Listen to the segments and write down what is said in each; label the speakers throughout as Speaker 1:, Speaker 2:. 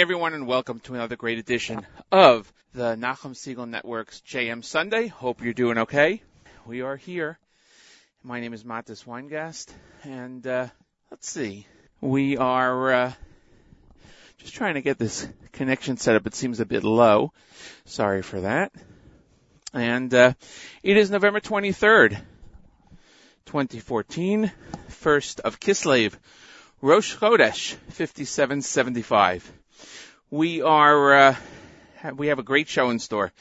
Speaker 1: Everyone, and welcome to another great edition of the Nachum Segal Network's JM Sunday. Hope you're doing okay. We are here. My name is Matis Weingast, and uh, let's see. We are uh, just trying to get this connection set up. It seems a bit low. Sorry for that. And uh, it is November 23rd, 2014, first of Kislev, Rosh Chodesh, 5775. We are, uh, we have a great show in store.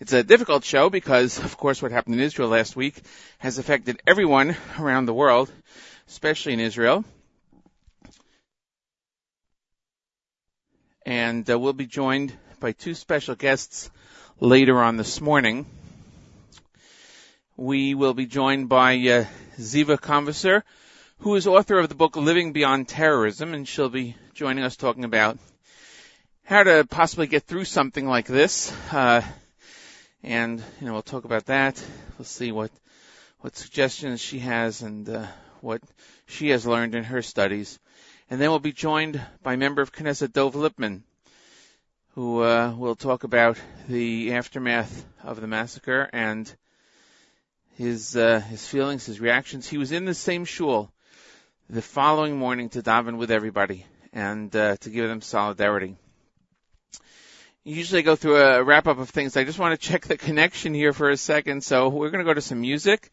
Speaker 1: It's a difficult show because, of course, what happened in Israel last week has affected everyone around the world, especially in Israel. And uh, we'll be joined by two special guests later on this morning. We will be joined by uh, Ziva Converser, who is author of the book Living Beyond Terrorism, and she'll be joining us talking about how to possibly get through something like this. Uh, and you know, we'll talk about that. We'll see what what suggestions she has and uh, what she has learned in her studies. And then we'll be joined by member of Knesset Dov Lipman, who uh, will talk about the aftermath of the massacre and his uh, his feelings, his reactions. He was in the same shul the following morning to daven with everybody and uh, to give them solidarity. Usually go through a wrap up of things. I just want to check the connection here for a second. So we're going to go to some music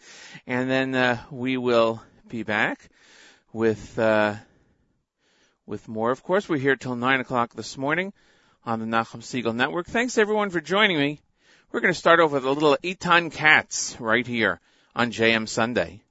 Speaker 1: and then uh, we will be back with uh, with more. Of course, we're here till nine o'clock this morning on the Nachum Segal Network. Thanks everyone for joining me. We're going to start off with a little Eitan Katz right here on JM Sunday.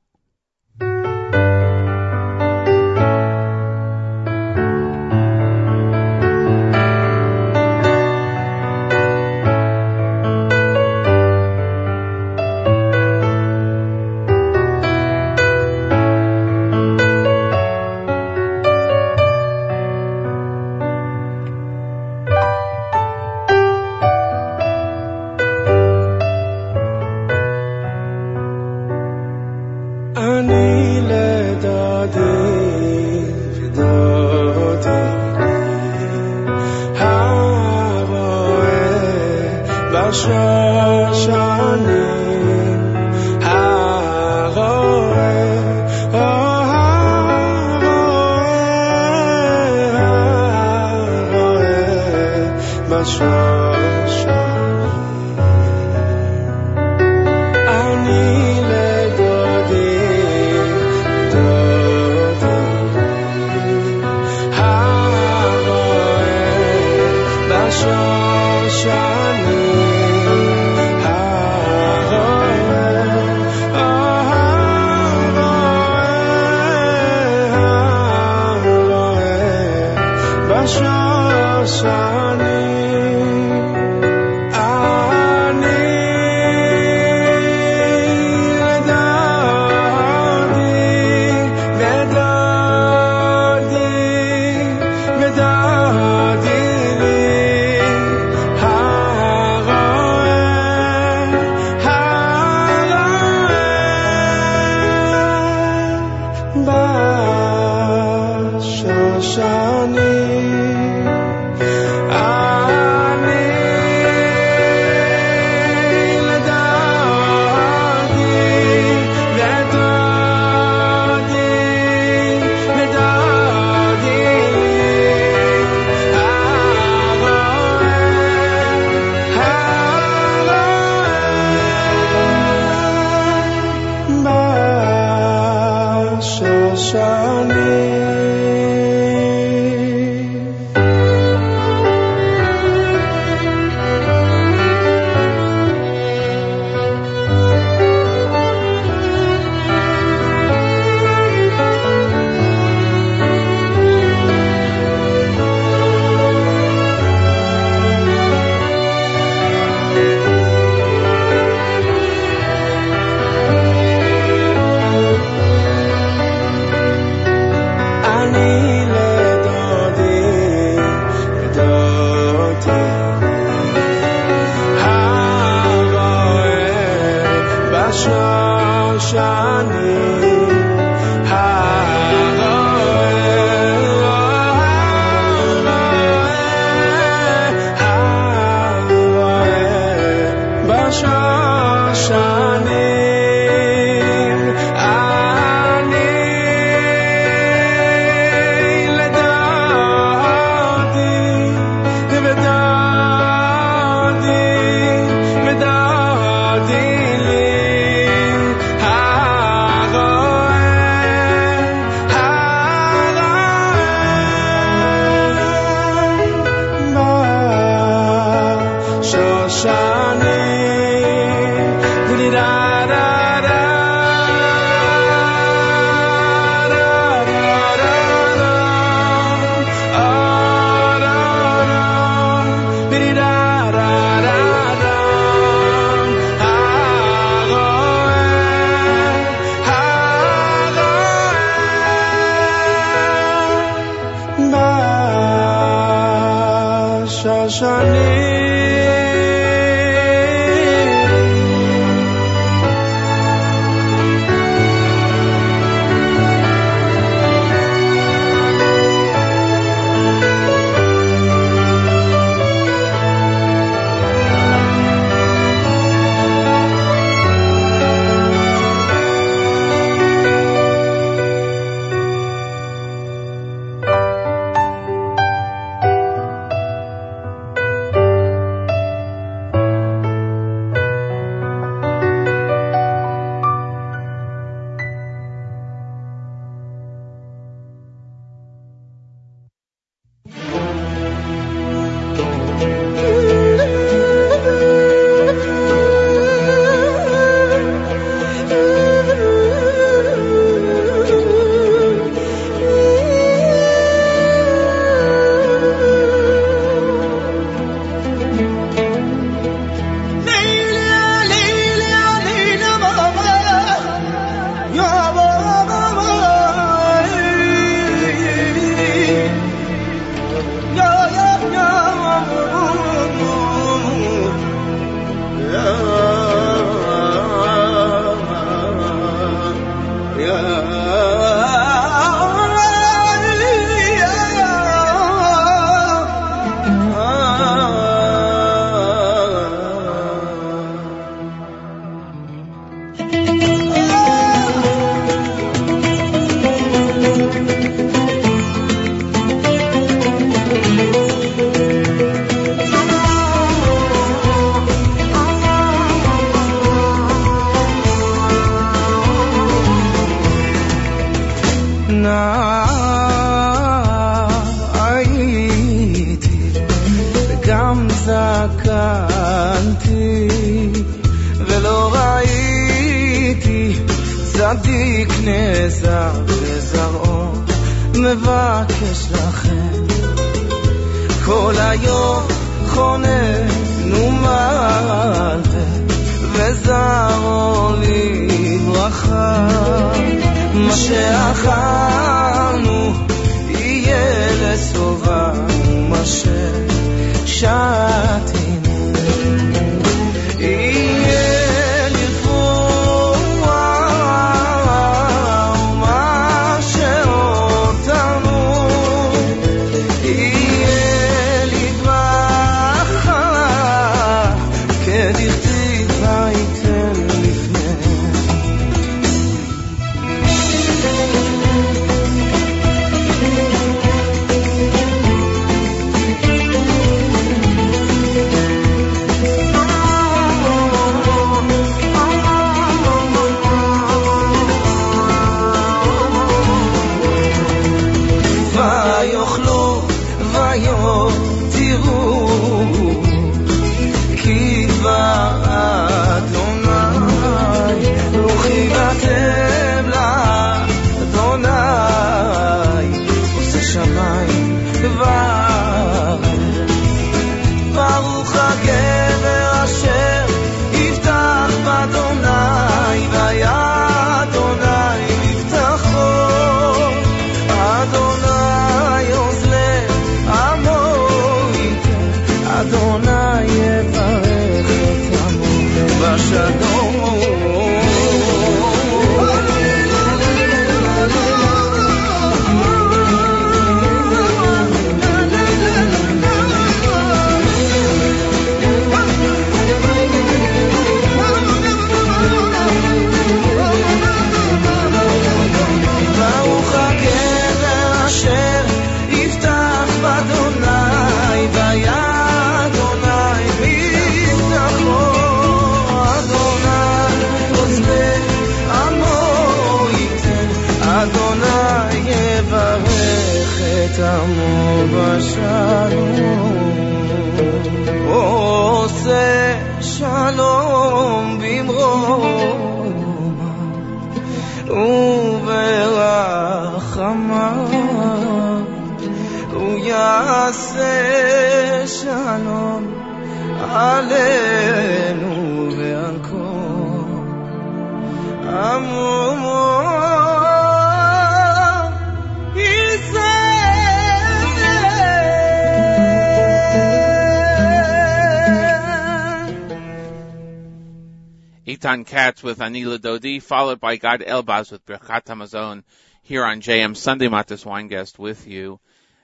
Speaker 1: Eitan Katz with Ani L'Dodi, followed by Gad Elbaz with Birkat Hamazon here on JM Sunday. Matis Weingast with you,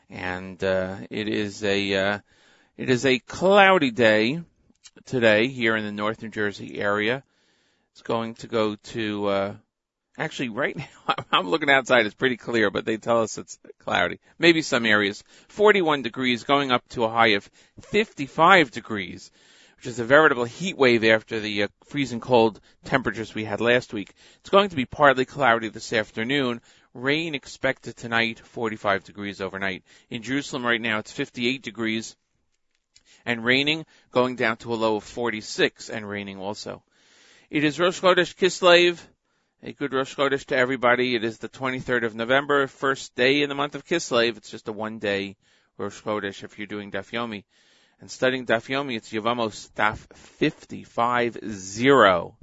Speaker 1: and uh, it is a uh, it is a cloudy day today here in the North New Jersey area. It's going to go to uh, actually right now. I'm looking outside; it's pretty clear, but they tell us it's cloudy. Maybe some areas. 41 degrees, going up to a high of 55 degrees which is a veritable heat wave after the uh, freezing cold temperatures we had last week. It's going to be partly cloudy this afternoon. Rain expected tonight, 45 degrees overnight. In Jerusalem right now, it's 58 degrees and raining, going down to a low of 46 and raining also. It is Rosh Chodesh Kislev. A good Rosh Chodesh to everybody. It is the 23rd of November, first day in the month of Kislev. It's just a one day Rosh Chodesh if you're doing Daf Yomi and studying Daf Yomi, it's Yevamos Daf 55-0.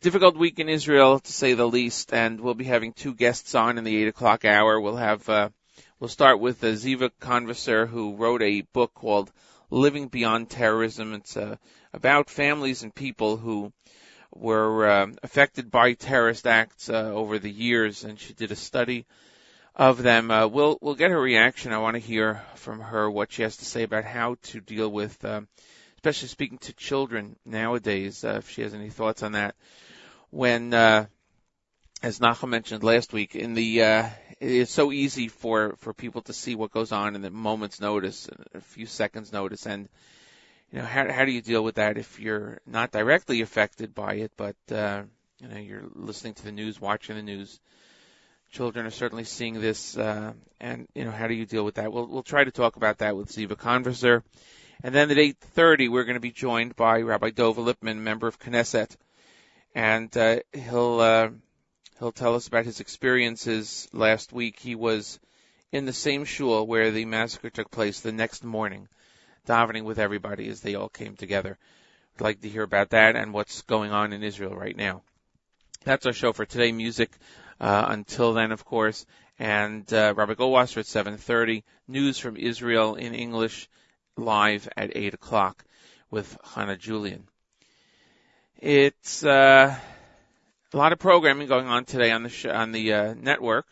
Speaker 1: Difficult week in Israel, to say the least, and we'll be having two guests on in the 8 o'clock hour. We'll have, uh, we'll start with uh, Ziva Converser, who wrote a book called Living Beyond Terrorism. It's uh, about families and people who were uh, affected by terrorist acts uh, over the years, and she did a study of them. Uh, we'll we'll get her reaction. I want to hear from her what she has to say about how to deal with, um, especially speaking to children nowadays. Uh, if she has any thoughts on that, when uh, as Nachum mentioned last week, in the uh, it's so easy for for people to see what goes on in the moment's notice, a few seconds notice, and you know how how do you deal with that if you're not directly affected by it, but uh, you know you're listening to the news, watching the news children are certainly seeing this, uh, and you know how do you deal with that? We'll we'll try to talk about that with Ziva Converser, and then at 8:30 we're going to be joined by Rabbi Dova Lipman, member of Knesset, and uh, he'll uh, he'll tell us about his experiences last week. He was in the same shul where the massacre took place the next morning, davening with everybody as they all came together. I'd like to hear about that and what's going on in Israel right now. That's our show for today. Music uh, until then, of course. And uh, Rabbi Goldwasser at 7:30. News from Israel in English, live at 8 o'clock with Hannah Julian. It's uh, a lot of programming going on today on the sh- on the uh, network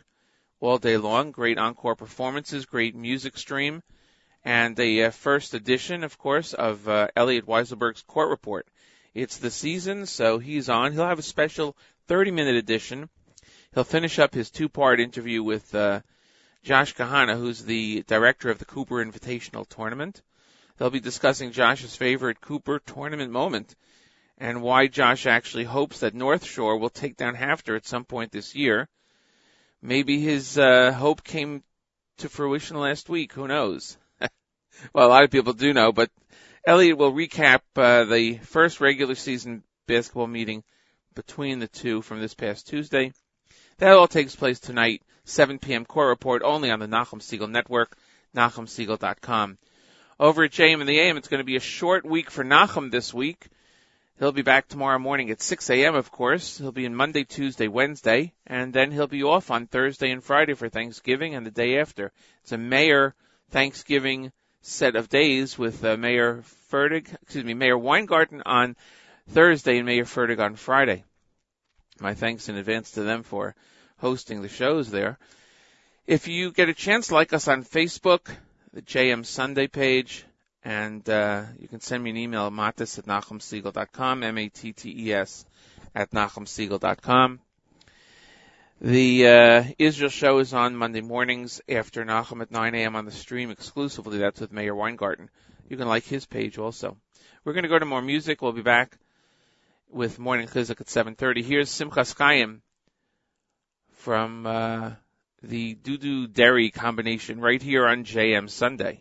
Speaker 1: all day long. Great encore performances, great music stream, and the uh, first edition, of course, of uh, Elliot Weiselberg's Court Report. It's the season, so he's on. He'll have a special 30-minute edition He'll finish up his two-part interview with uh, Josh Kahana, who's the director of the Cooper Invitational Tournament. They'll be discussing Josh's favorite Cooper tournament moment and why Josh actually hopes that North Shore will take down HAFTR at some point this year. Maybe his uh, hope came to fruition last week. Who knows? well, a lot of people do know, but Elliot will recap uh, the first regular season basketball meeting between the two from this past Tuesday that all takes place tonight, 7 p.m. Court Report, only on the Nachum Segal Network, NachumSegal.com. Over at JM and the AM, it's going to be a short week for Nachum this week. He'll be back tomorrow morning at 6 a.m., of course. He'll be in Monday, Tuesday, Wednesday, and then he'll be off on Thursday and Friday for Thanksgiving and the day after. It's a Mayor Thanksgiving set of days with uh, Meir Fertig, excuse me, Meir Weingarten on Thursday and Meir Fertig on Friday. My thanks in advance to them for hosting the shows there. If you get a chance, like us on Facebook, the JM Sunday page, and uh, you can send me an email, mattes at nachumsegal.com, M-A-T-T-E-S at nachumsegal.com. The uh, Israel show is on Monday mornings after Nachum at 9 a.m. on the stream exclusively. That's with Meir Weingarten. You can like his page also. We're going to go to more music. We'll be back with Morning Chizuk at 7.30. Here's Simchas Chaim from uh, the Dudu Dairy combination right here on JM Sunday.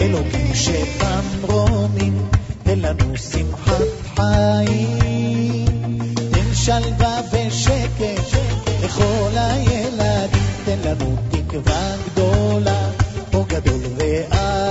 Speaker 2: אלוקים שבמרומים, תן לנו שמחת חיים, תן שלווה ושקט לכל הילדים, תן לנו תקווה גדולה,
Speaker 3: o
Speaker 1: cabelo real.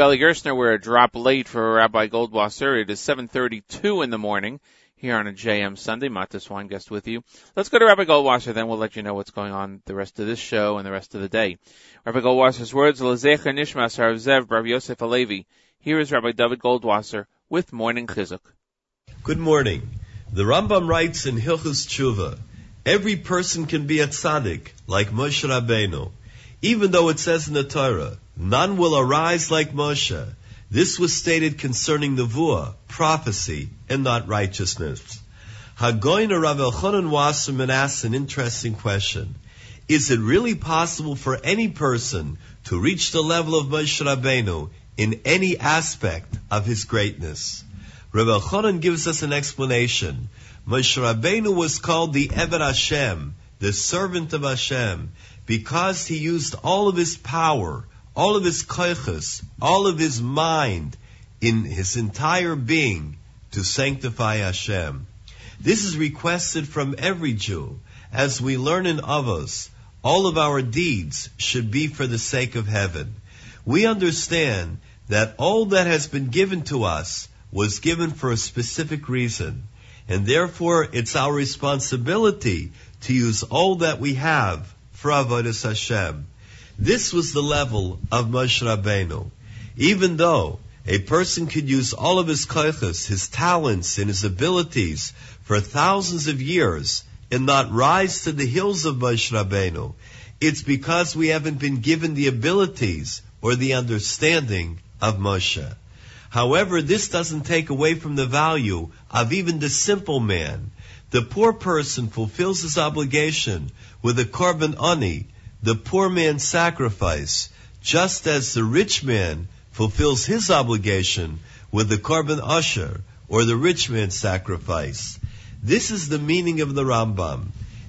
Speaker 1: Ellie Gerstner. We're a drop late for Rabbi Goldwasser. It is 7.32 in the morning here on a JM Sunday. Matis Weingast with you. Let's go to Rabbi Goldwasser, then we'll let you know what's going on the rest of this show and the rest of the day. Rabbi Goldwasser's words, Lezecha Nishmas Zev Bar Yosef Alevi. Here is Rabbi David Goldwasser with Morning Chizuk.
Speaker 4: Good morning. The Rambam writes in Hilchus Tshuva, every person can be a tzaddik, like Moshe Rabbeinu. Even though it says in the Torah, none will arise like Moshe. This was stated concerning the Vua, prophecy, and not righteousness. Hagoyin Rav Elchanan Wasserman asks an interesting question. Is it really possible for any person to reach the level of Moshe Rabbeinu in any aspect of his greatness? Rav Elchanan gives us an explanation. Moshe Rabbeinu was called the Eved Hashem, the servant of Hashem, because he used all of his power, all of his koiches, all of his mind in his entire being to sanctify Hashem. This is requested from every Jew. As we learn in Avos, all of our deeds should be for the sake of heaven. We understand that all that has been given to us was given for a specific reason. And therefore, it's our responsibility to use all that we have for Avodah Hashem. This was the level of Moshe Rabbeinu. Even though a person could use all of his koiches, his talents, and his abilities for thousands of years and not rise to the hills of Moshe Rabbeinu, it's because we haven't been given the abilities or the understanding of Moshe. However, this doesn't take away from the value of even the simple man. The poor person fulfills his obligation with a korban ani, the poor man's sacrifice, just as the rich man fulfills his obligation with the korban usher, or the rich man's sacrifice. This is the meaning of the Rambam.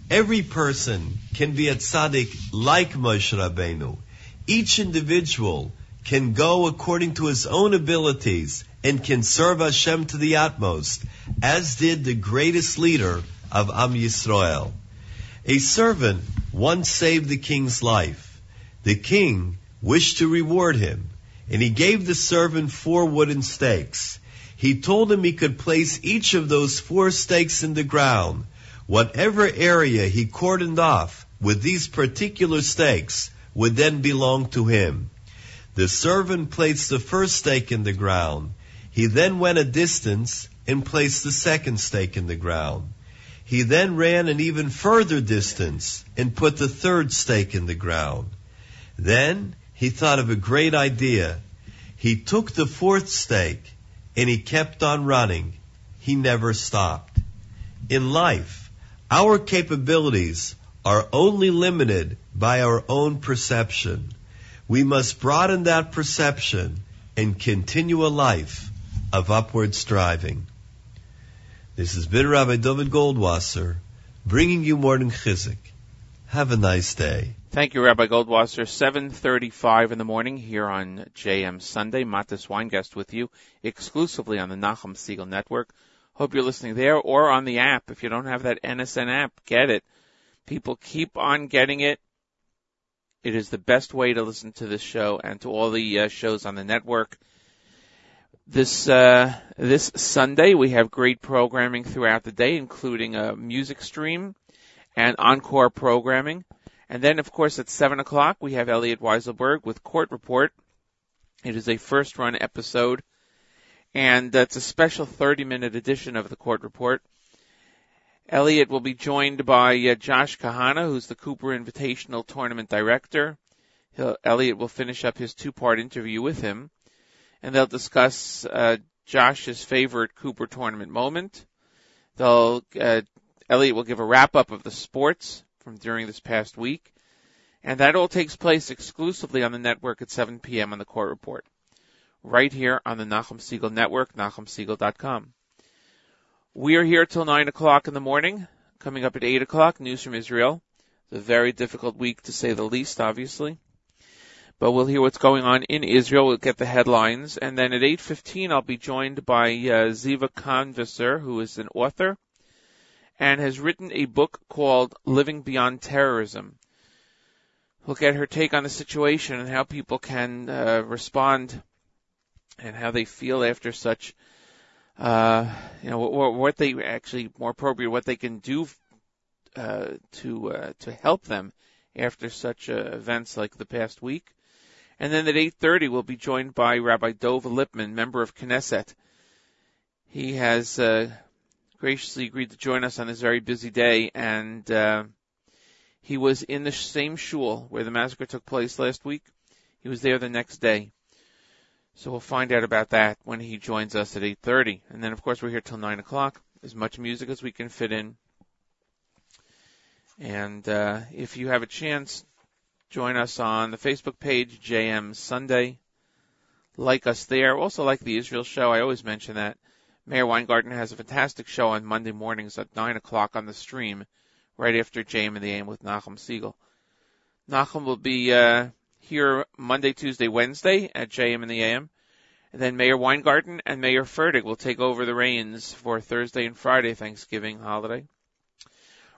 Speaker 4: Every person can be a tzaddik like Moshe Rabbeinu. Each individual can go according to his own abilities and can serve Hashem to the utmost, as did the greatest leader of Am Yisrael. A servant once saved the king's life. The king wished to reward him, and he gave the servant four wooden stakes. He told him he could place each of those four stakes in the ground. Whatever area he cordoned off with these particular stakes would then belong to him. The servant placed the first stake in the ground. He then went a distance and placed the second stake in the ground. He then ran an even further distance and put the third stake in the ground. Then he thought of a great idea. He took the fourth stake and he kept on running. He never stopped. In life, our capabilities are only limited by our own perception. We must broaden that perception and continue a life of upward striving. This is been Rabbi David Goldwasser bringing you morning chizuk. Have a nice day.
Speaker 1: Thank you, Rabbi Goldwasser. 7.35 in the morning here on JM Sunday. Matis Weingast with you exclusively on the Nachum Segal Network. Hope you're listening there or on the app. If you don't have that NSN app, get it. People keep on getting it. It is the best way to listen to this show and to all the uh, shows on the network. This uh, this Sunday we have great programming throughout the day, including a music stream and encore programming. And then, of course, at seven o'clock we have Elliot Weiselberg with Court Report. It is a first run episode, and it's a special 30 minute edition of the Court Report. Elliot will be joined by uh, Josh Kahana, who's the Cooper Invitational Tournament Director. He'll, Elliot will finish up his two part interview with him, and they'll discuss uh, Josh's favorite Cooper tournament moment. They'll uh, Elliot will give a wrap up of the sports from during this past week, and that all takes place exclusively on the network at 7 p.m. on the Court Report, right here on the Nachum Segal Network, NachumSegal.com. We are here till 9 o'clock in the morning. Coming up at 8 o'clock, news from Israel. It's a very difficult week to say the least, obviously. But we'll hear what's going on in Israel. We'll get the headlines. And then at 8.15, I'll be joined by uh, Ziva Conviser, who is an author and has written a book called Living Beyond Terrorism. We'll get her take on the situation and how people can uh, respond and how they feel after such, uh, you know, what, what they actually more appropriate, what they can do uh, to uh, to help them after such uh, events like the past week. And then at 8:30, we'll be joined by Rabbi Dov Lipman, member of Knesset. He has uh, graciously agreed to join us on this very busy day, and uh, he was in the same shul where the massacre took place last week. He was there the next day. So we'll find out about that when he joins us at 8.30. And then, of course, we're here till 9 o'clock. As much music as we can fit in. And uh, if you have a chance, join us on the Facebook page, JM Sunday. Like us there. Also like the Israel show. I always mention that. Meir Weingarten has a fantastic show on Monday mornings at 9 o'clock on the stream, right after JM and the AM with Nachum Segal. Nachum will be uh, here Monday, Tuesday, Wednesday at JM and the AM. And then Meir Weingarten and Meir Fertig will take over the reins for Thursday and Friday Thanksgiving holiday.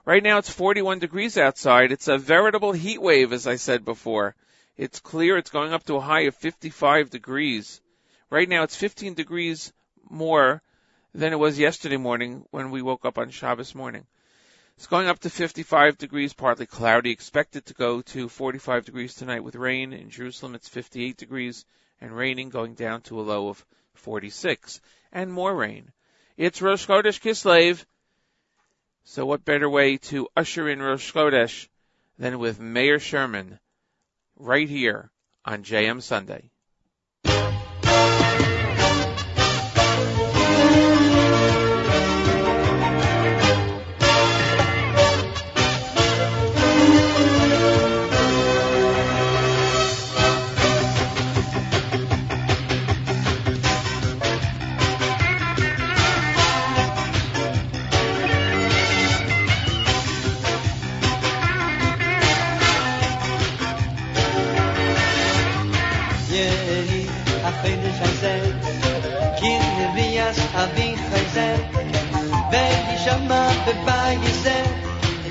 Speaker 1: Right now it's 41 degrees outside. It's a veritable heat wave, as I said before. It's clear. It's going up to a high of 55 degrees. Right now it's 15 degrees more than it was yesterday morning when we woke up on Shabbos morning. It's going up to 55 degrees, partly cloudy. Expected to go to 45 degrees tonight with rain. In Jerusalem, it's 58 degrees and raining, going down to a low of 46. And more rain. It's Rosh Chodesh Kislev. So what better way to usher in Rosh Chodesh than with Mayor Sherman right here on JM Sunday.
Speaker 2: bize Ve nişanla ve bize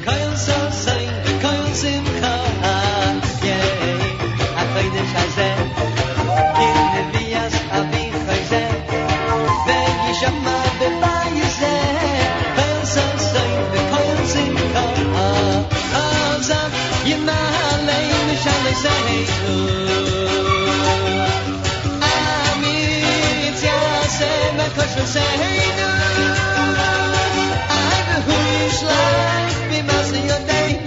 Speaker 2: Kayılsa sayın kayılsın kahye Akaydı şaze Kirli biyaz abi kayze Ve nişanla ve bize Kayılsa sayın kayılsın kahye Kazan yasem kosher seinu Ay behu yishlach bimas yodeinu Berachot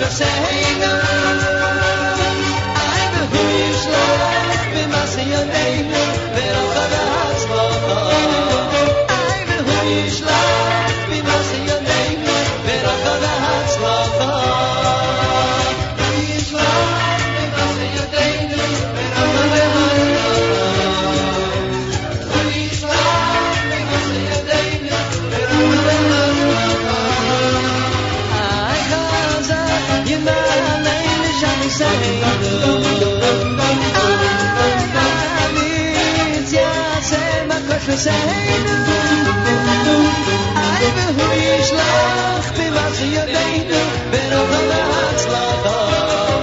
Speaker 2: yasem kosher seinu Ay behu yishlach b'mas yodeinu V'rochad we zijnen. Hij wil hoe je slaagt, in wat ze je benen. Ben op de
Speaker 1: hartslag.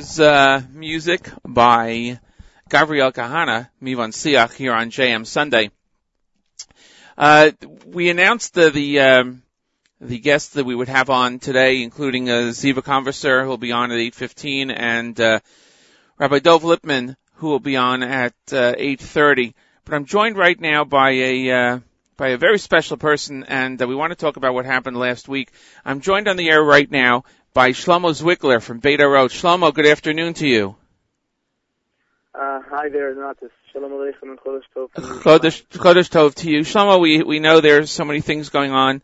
Speaker 1: Was uh, music by Gabriel Kahana, Mivan Siach, here on JM Sunday. Uh, we announced the the, um, the guests that we would have on today, including uh, Ziva Converser, who will be on at 8.15, and uh, Rabbi Dov Lipman, who will be on at uh, 8.30. But I'm joined right now by a uh, by a very special person, and uh, we want to talk about what happened last week. I'm joined on the air right now by Shlomo Zwickler from Beit Orot. Shlomo, good afternoon to you.
Speaker 5: Uh, hi there, Natas. Shalom Aleichem and Chodesh Tov.
Speaker 1: Chodesh, Chodesh Tov to you. Shlomo, we, we know there's so many things going on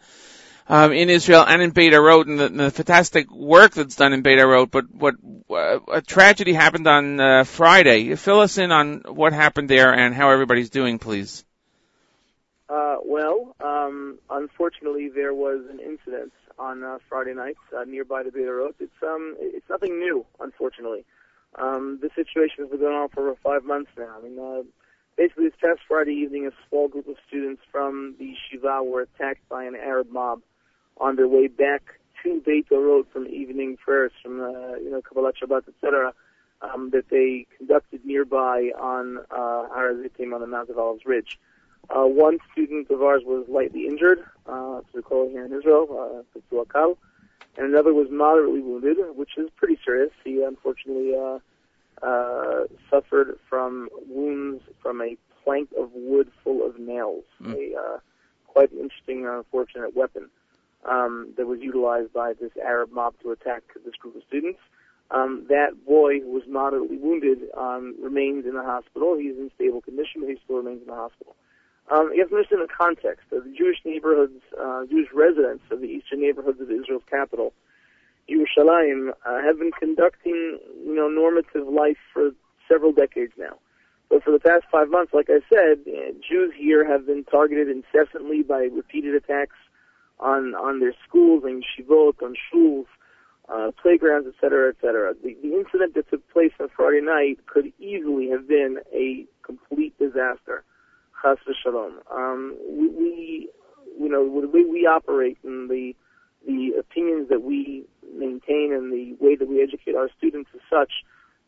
Speaker 1: um, in Israel and in Beit Orot and the, the fantastic work that's done in Beit Orot, but what uh, a tragedy happened on uh, Friday. Fill us in on what happened there and how everybody's doing, please.
Speaker 5: Uh, well, um, unfortunately, there was an incident on uh, Friday night uh, nearby the Beit Orot. It's um, it's nothing new, unfortunately. Um, the situation has been going on for five months now. I mean, uh, basically, this past Friday evening, a small group of students from the Shiva were attacked by an Arab mob on their way back to Beit Orot from evening prayers, from uh, you know Kabbalat Shabbat, etc. Um, that they conducted nearby on uh, Har on the Mount of Olives Ridge. Uh, one student of ours was lightly injured, uh, as we call it here in Israel, uh, and another was moderately wounded, which is pretty serious. He unfortunately uh, uh, suffered from wounds from a plank of wood full of nails,
Speaker 1: Mm.
Speaker 5: a uh, quite interesting and unfortunate weapon um, that was utilized by this Arab mob to attack this group of students. Um, that boy who was moderately wounded um, remains in the hospital. He's in stable condition, but he still remains in the hospital. Um, you have to understand the context the Jewish neighborhoods, uh, Jewish residents of the eastern neighborhoods of Israel's capital, Yerushalayim, uh, have been conducting, you know, normative life for several decades now. But for the past five months, like I said, uh, Jews here have been targeted incessantly by repeated attacks on on their schools, on shivot, on shuls, uh, playgrounds, etc., etc. The, the incident that took place on Friday night could easily have been a complete disaster. Chas v'shalom. Um, we, you know, the way we operate and the the opinions that we maintain and the way that we educate our students is such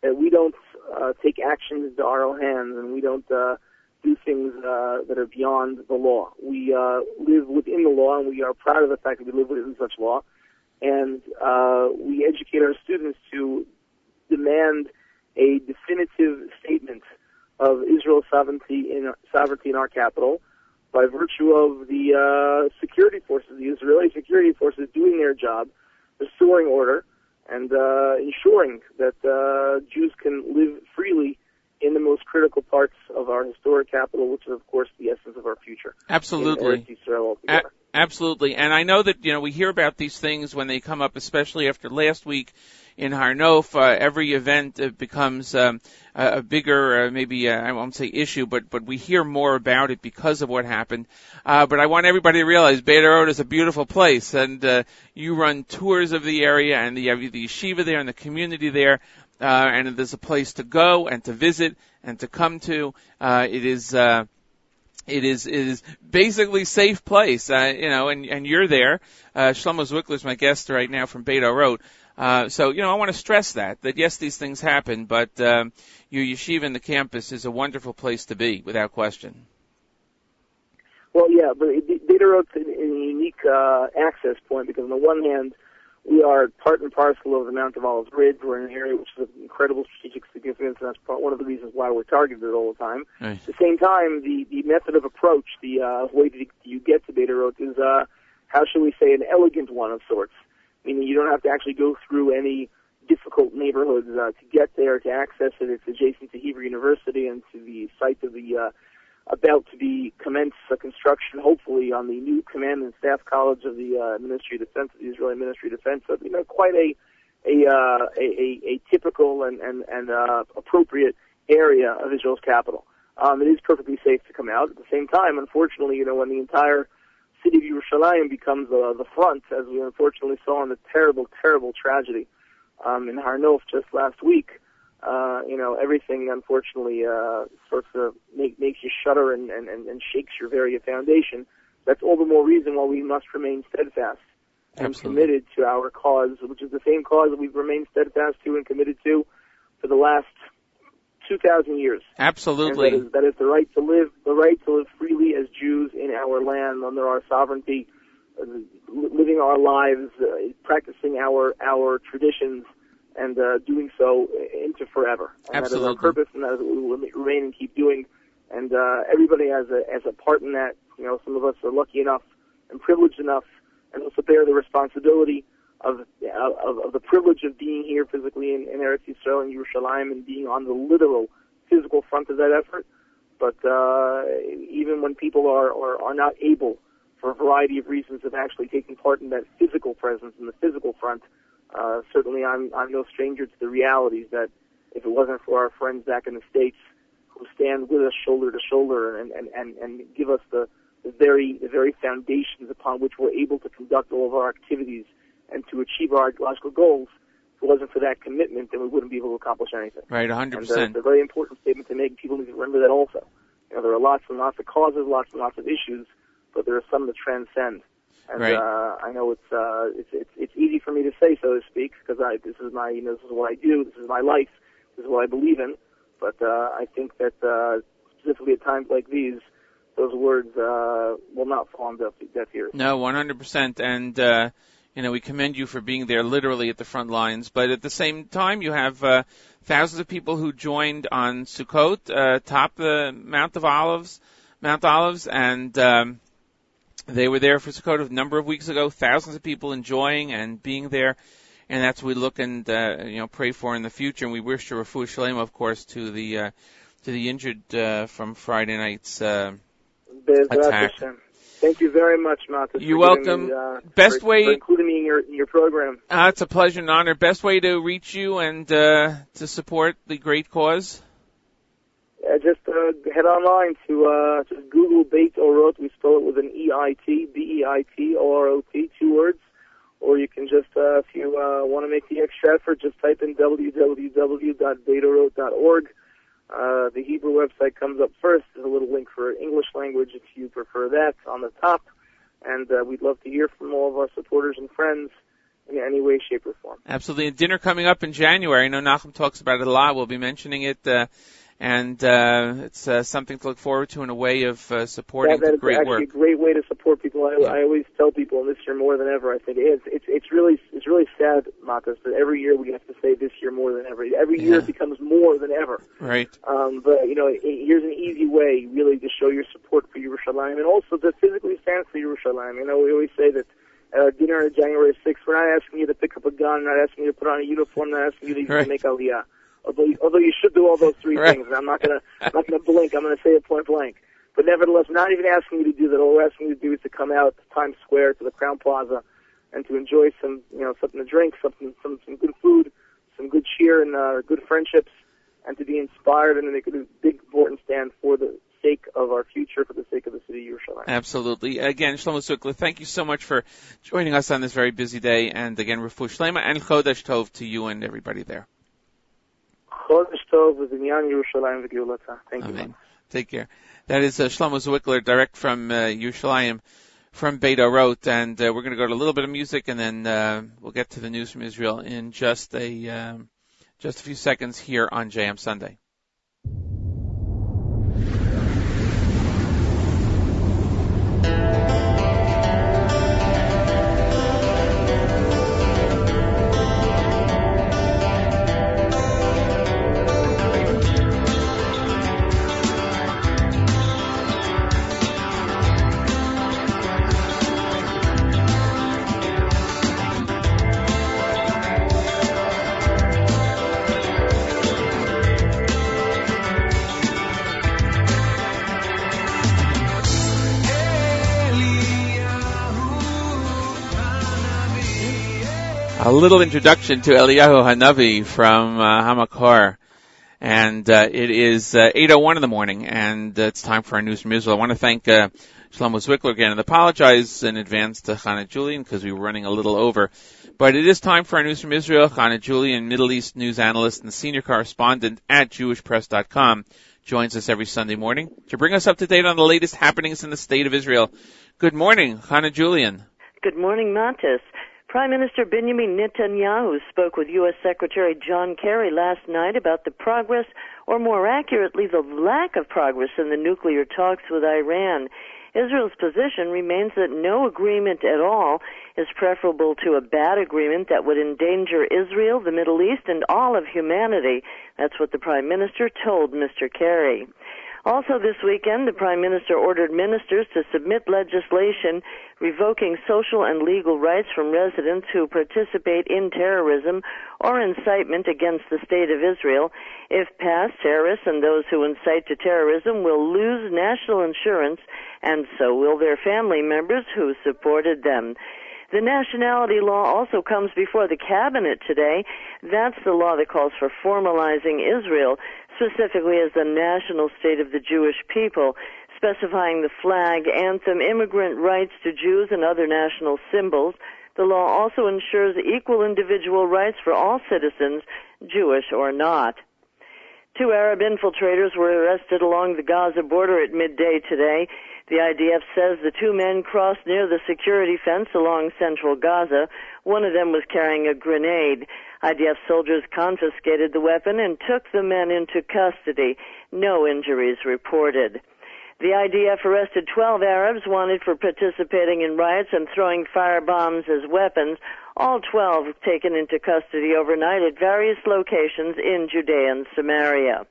Speaker 5: that we don't uh, take actions into our own hands and we don't uh, do things uh, that are beyond the law. We uh, live within the law and we are proud of the fact that we live within such law. And uh, we educate our students to demand a definitive statement of Israel's sovereignty in sovereignty in our capital by virtue of the uh, security forces, the Israeli security forces doing their job, restoring order, and uh, ensuring that uh, Jews can live freely in the most critical parts of our historic capital, which is, of course, the essence of our future.
Speaker 1: Absolutely.
Speaker 5: In Eretz Yisrael
Speaker 1: A- absolutely. And I know that, you know, we hear about these things when they come up, especially after last week in Har Nof. Uh, every event uh, becomes um, a, a bigger, uh, maybe, uh, I won't say issue, but, but we hear more about it because of what happened. Uh, but I want everybody to realize Beit Orot is a beautiful place and, uh, you run tours of the area and have the yeshiva there and the community there. Uh, and there's a place to go and to visit and to come to. Uh, it is, uh, it is it is basically safe place, uh, you know, and and you're there. Uh, Shlomo Zwickler is my guest right now from Beit Orot. Uh, so you know, I want to stress that that yes, these things happen, but um, your yeshiva and the campus is a wonderful place to be, without question.
Speaker 5: Well, yeah, but Beit Orot's a unique uh, access point because on the one hand, we are part and parcel of the Mount of Olives Ridge. We're in an area which is of incredible strategic significance, and that's part, one of the reasons why we're targeted all the time.
Speaker 1: Right.
Speaker 5: At the same time, the, the method of approach, the uh, way that you get to Beit Orot is, uh, how shall we say, an elegant one of sorts. Meaning you don't have to actually go through any difficult neighborhoods uh, to get there, to access it. It's adjacent to Hebrew University and to the site of the uh, about to be commence uh, construction, hopefully, on the new Command and Staff College of the uh, Ministry of Defense, the Israeli Ministry of Defense. So, you know, quite a a uh, a, a, a typical and and and uh, appropriate area of Israel's capital. Um, it is perfectly safe to come out. At the same time, unfortunately, you know, when the entire city of Yerushalayim becomes uh, the front, as we unfortunately saw in the terrible, terrible tragedy um, in Har Nof just last week, uh, you know, everything unfortunately uh, sorts of make, makes you shudder and, and, and, shakes your very foundation. That's all the more reason why we must remain steadfast and
Speaker 1: Absolutely.
Speaker 5: committed to our cause, which is the same cause that we've remained steadfast to and committed to for the last 2,000 years.
Speaker 1: Absolutely.
Speaker 5: That is, that is the right to live, the right to live freely as Jews in our land under our sovereignty, uh, living our lives, uh, practicing our our traditions, and uh, doing so into forever. And that is our purpose, and that is what we will remain and keep doing. And uh, everybody has a has a part in that. You know, some of us are lucky enough and privileged enough, and also bear the responsibility of of, of the privilege of being here physically in, in Eretz Yisrael and Yerushalayim and being on the literal physical front of that effort. But uh, even when people are, are are not able, for a variety of reasons, of actually taking part in that physical presence in the physical front, uh, certainly I'm I'm no stranger to the realities that if it wasn't for our friends back in the states who stand with us shoulder to shoulder and and and, and give us the, the very the very foundations upon which we're able to conduct all of our activities and to achieve our ideological goals. If it wasn't for that commitment, then we wouldn't be able to accomplish anything.
Speaker 1: Right,
Speaker 5: And uh,
Speaker 1: 100%.
Speaker 5: it's a very important statement to make. People need to remember that also. You know, there are lots and lots of causes, lots and lots of issues, but there are some that transcend. And
Speaker 1: Right.
Speaker 5: uh, I know it's uh, it's it's it's easy for me to say, so to speak, because I this is my you know this is what I do, this is my life, this is what I believe in. But uh, I think that uh, specifically at times like these, those words uh, will not fall on deaf, deaf ears.
Speaker 1: No, 100%. And, uh, you know, we commend you for being there literally at the front lines. But at the same time, you have uh, thousands of people who joined on Sukkot, uh, top the Mount of Olives, Mount Olives, and um, they were there for Sukkot a number of weeks ago. Thousands of people enjoying and being there. And that's what we look and, uh, you know, pray for in the future. And we wish to refu shalem, of course, to the, uh, to the injured, uh, from Friday night's, uh, Attack.
Speaker 5: Thank you very much, Matas.
Speaker 1: You're welcome.
Speaker 5: Me, uh,
Speaker 1: Best
Speaker 5: for,
Speaker 1: way-
Speaker 5: for including me in your in your program.
Speaker 1: Uh, it's a pleasure and honor. Best way to reach you and uh, to support the great cause?
Speaker 5: Uh, just uh, head online to uh, just Google Beit Orot. We spell it with an E I T B E I T O R O T, two words. Or you can just, uh, if you uh, want to make the extra effort, just type in www.beitorot.org. Uh, the Hebrew website comes up first. There's a little link for English language if you prefer that on the top. And uh, we'd love to hear from all of our supporters and friends in any way, shape, or form.
Speaker 1: Absolutely. And dinner coming up in January. I know Nachum talks about it a lot. We'll be mentioning it. Uh, and uh, it's uh, something to look forward to in a way of uh, supporting
Speaker 5: that, that
Speaker 1: great
Speaker 5: actually
Speaker 1: work.
Speaker 5: a great way to support people. I,
Speaker 1: Yeah.
Speaker 5: I always tell people, and this year more than ever, I think it's it's it's really it's really sad, Matas, that every year we have to say this year more than ever. Every year it becomes more than ever.
Speaker 1: Right.
Speaker 5: Um, but you know, i here's an easy way, really, to show your support for Yerushalayim, and also to physically stand for Yerushalayim. You know, we always say that at our dinner on January 6th, we're not asking you to pick up a gun, not asking you to put on a uniform, not asking you to even
Speaker 1: Right.
Speaker 5: make aliyah. Although, although you should do all those three
Speaker 1: Right.
Speaker 5: things, and I'm not gonna, I'm not gonna blink. I'm gonna say it point blank. But nevertheless, we're not even asking you to do that. All we're asking you to do is to come out to Times Square, to the Crowne Plaza, and to enjoy some, you know, something to drink, something, some, some good food, some good cheer, and uh, good friendships, and to be inspired and to make a big, important stand for the sake of our future, for the sake of the city of Yerushalayim.
Speaker 1: Absolutely. Again, Shlomo Sukla, thank you so much for joining us on this very busy day. And again, Refu Shlema and Chodesh Tov to you and everybody there.
Speaker 5: Thank you.
Speaker 1: Amen. Take care. That is uh, Shlomo Zwickler, direct from uh, Yerushalayim, from Beit Orot, and uh, we're going to go to a little bit of music, and then uh, we'll get to the news from Israel in just a um, just a few seconds here on JM Sunday. A little introduction to Eliyahu Hanavi from uh, Hamakor. And uh, it is uh, 8.01 in the morning, and uh, it's time for our news from Israel. I want to thank uh, Shlomo Zwickler again and apologize in advance to Chana Julian because we were running a little over. But it is time for our news from Israel. Chana Julian, Middle East news analyst and senior correspondent at JewishPress.com, joins us every Sunday morning to bring us up to date on the latest happenings in the state of Israel. Good morning, Chana Julian.
Speaker 6: Good morning, Montes. Prime Minister Benjamin Netanyahu spoke with U.S. Secretary John Kerry last night about the progress, or more accurately, the lack of progress in the nuclear talks with Iran. Israel's position remains that no agreement at all is preferable to a bad agreement that would endanger Israel, the Middle East, and all of humanity. That's what the Prime Minister told Mr. Kerry. Also this weekend, the Prime Minister ordered ministers to submit legislation revoking social and legal rights from residents who participate in terrorism or incitement against the State of Israel. If passed, terrorists and those who incite to terrorism will lose national insurance, and so will their family members who supported them. The nationality law also comes before the cabinet today. That's the law that calls for formalizing Israel specifically as the national state of the Jewish people, specifying the flag, anthem, immigrant rights to Jews and other national symbols. The law also ensures equal individual rights for all citizens, Jewish or not. Two Arab infiltrators were arrested along the Gaza border at midday today. The IDF says the two men crossed near the security fence along central Gaza. One of them was carrying a grenade. IDF soldiers confiscated the weapon and took the men into custody. No injuries reported. The IDF arrested 12 Arabs wanted for participating in riots and throwing firebombs as weapons. All 12 taken into custody overnight at various locations in Judea and Samaria.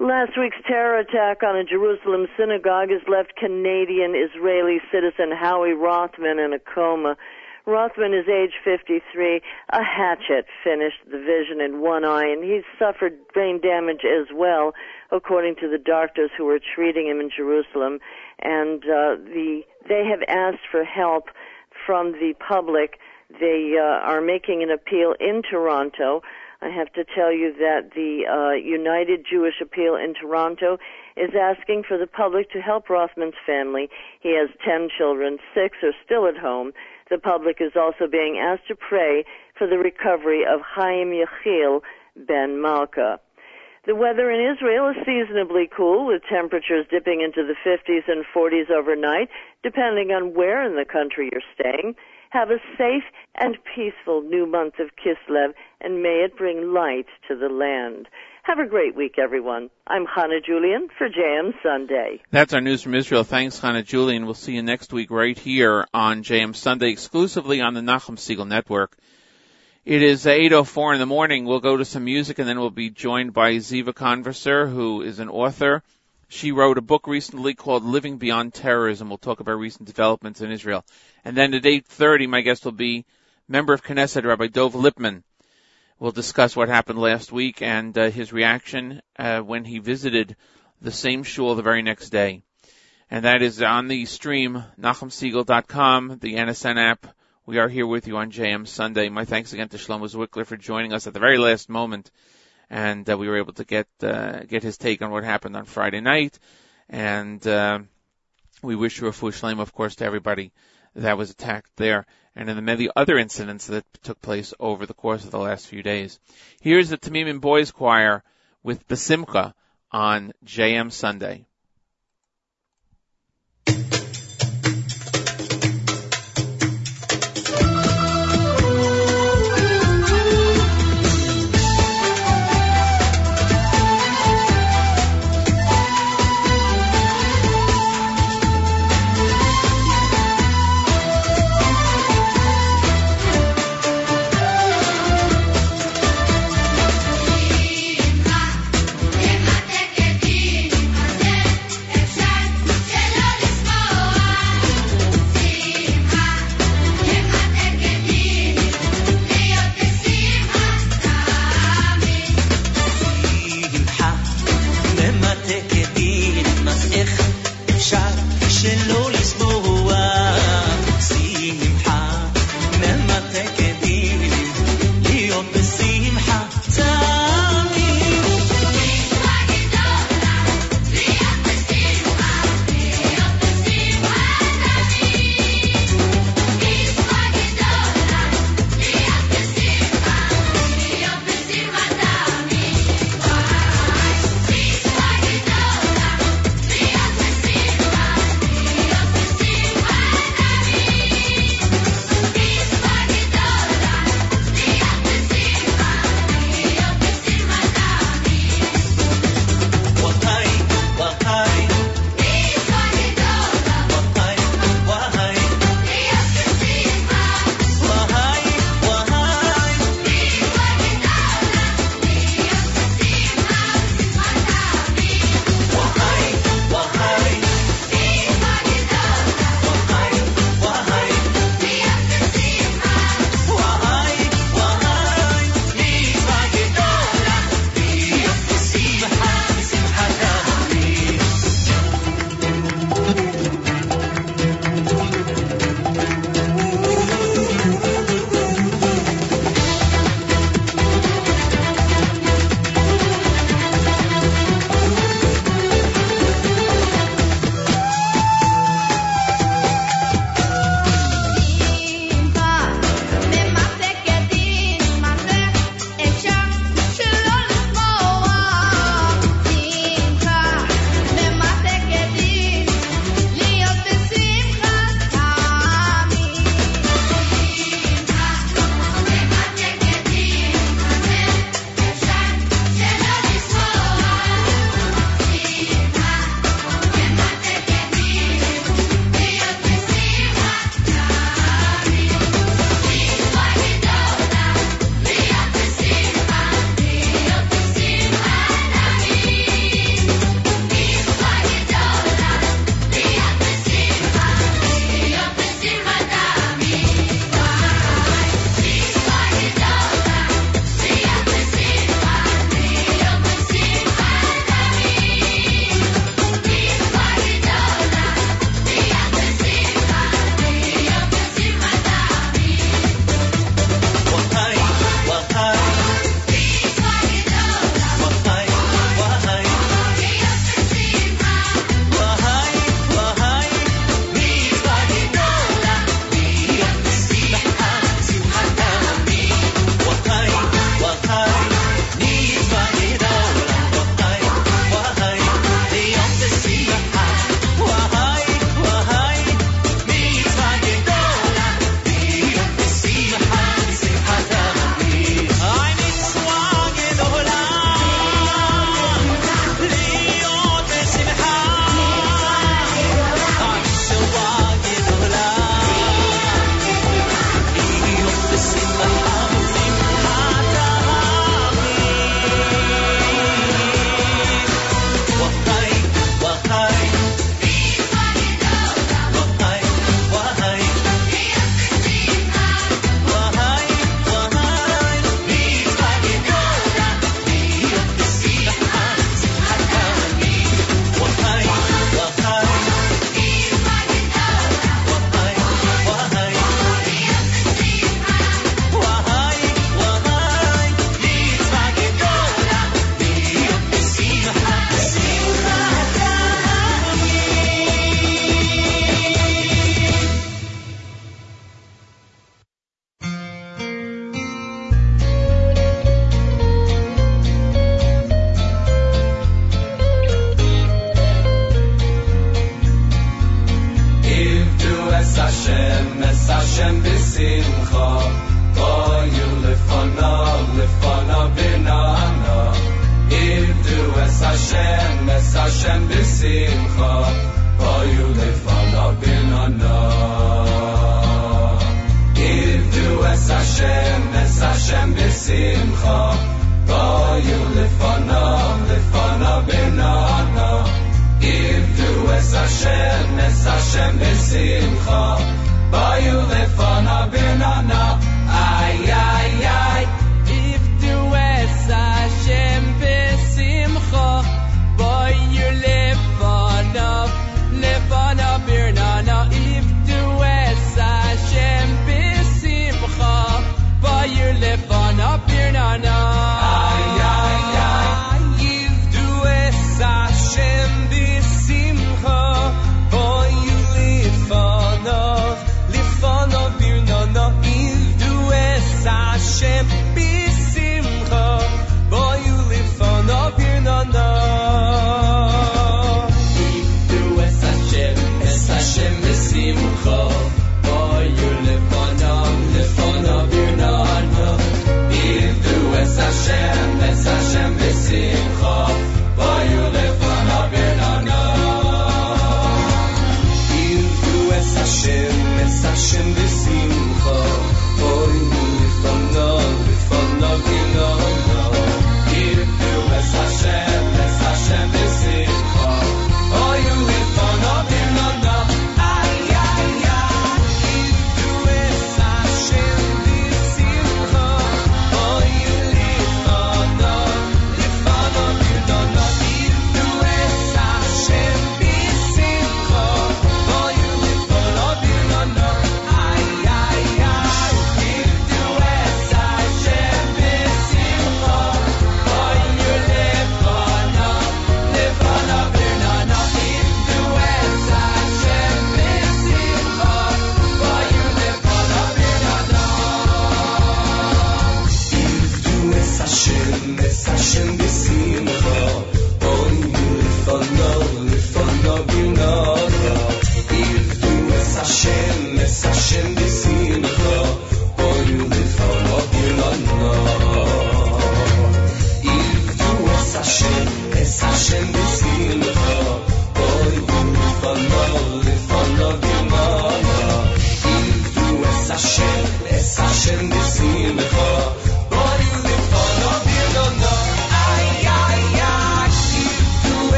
Speaker 6: Last week's terror attack on a Jerusalem synagogue has left Canadian Israeli citizen Howie Rothman in a coma. Rothman is age 53. A hatchet finished the vision in one eye, and he's suffered brain damage as well, according to the doctors who were treating him in Jerusalem. And uh, the they have asked for help from the public. They uh, are making an appeal in Toronto. I have to tell you that the uh, United Jewish Appeal in Toronto is asking for the public to help Rothman's family. He has 10 children, six are still at home. The public is also being asked to pray for the recovery of Chaim Yechiel ben Malka. The weather in Israel is seasonably cool with temperatures dipping into the 50s and 40s overnight, depending on where in the country you're staying. Have a safe and peaceful new month of Kislev, and may it bring light to the land. Have a great week, everyone. I'm Hannah Julian for JM Sunday.
Speaker 1: That's our news from Israel. Thanks, Hannah Julian. We'll see you next week right here on JM Sunday, exclusively on the Nachum Segal Network. It is 8.04 in the morning. We'll go to some music and then we'll be joined by Ziva Konvisser, who is an author. She wrote a book recently called Living Beyond Terrorism. We'll talk about recent developments in Israel. And then at 8.30, my guest will be member of Knesset, Rabbi Dov Lipman. We'll discuss what happened last week and uh, his reaction uh, when he visited the same shul the very next day. And that is on the stream, NachumSegal.com, the NSN app. We are here with you on JM Sunday. My thanks again to Shlomo Zwickler for joining us at the very last moment. And uh, we were able to get uh, get his take on what happened on Friday night. And uh, we wish you a full shalom, of course, to everybody that was attacked there and in the many other incidents that took place over the course of the last few days. Here's the Tamimim Boys Choir with Basimcha on JM Sunday.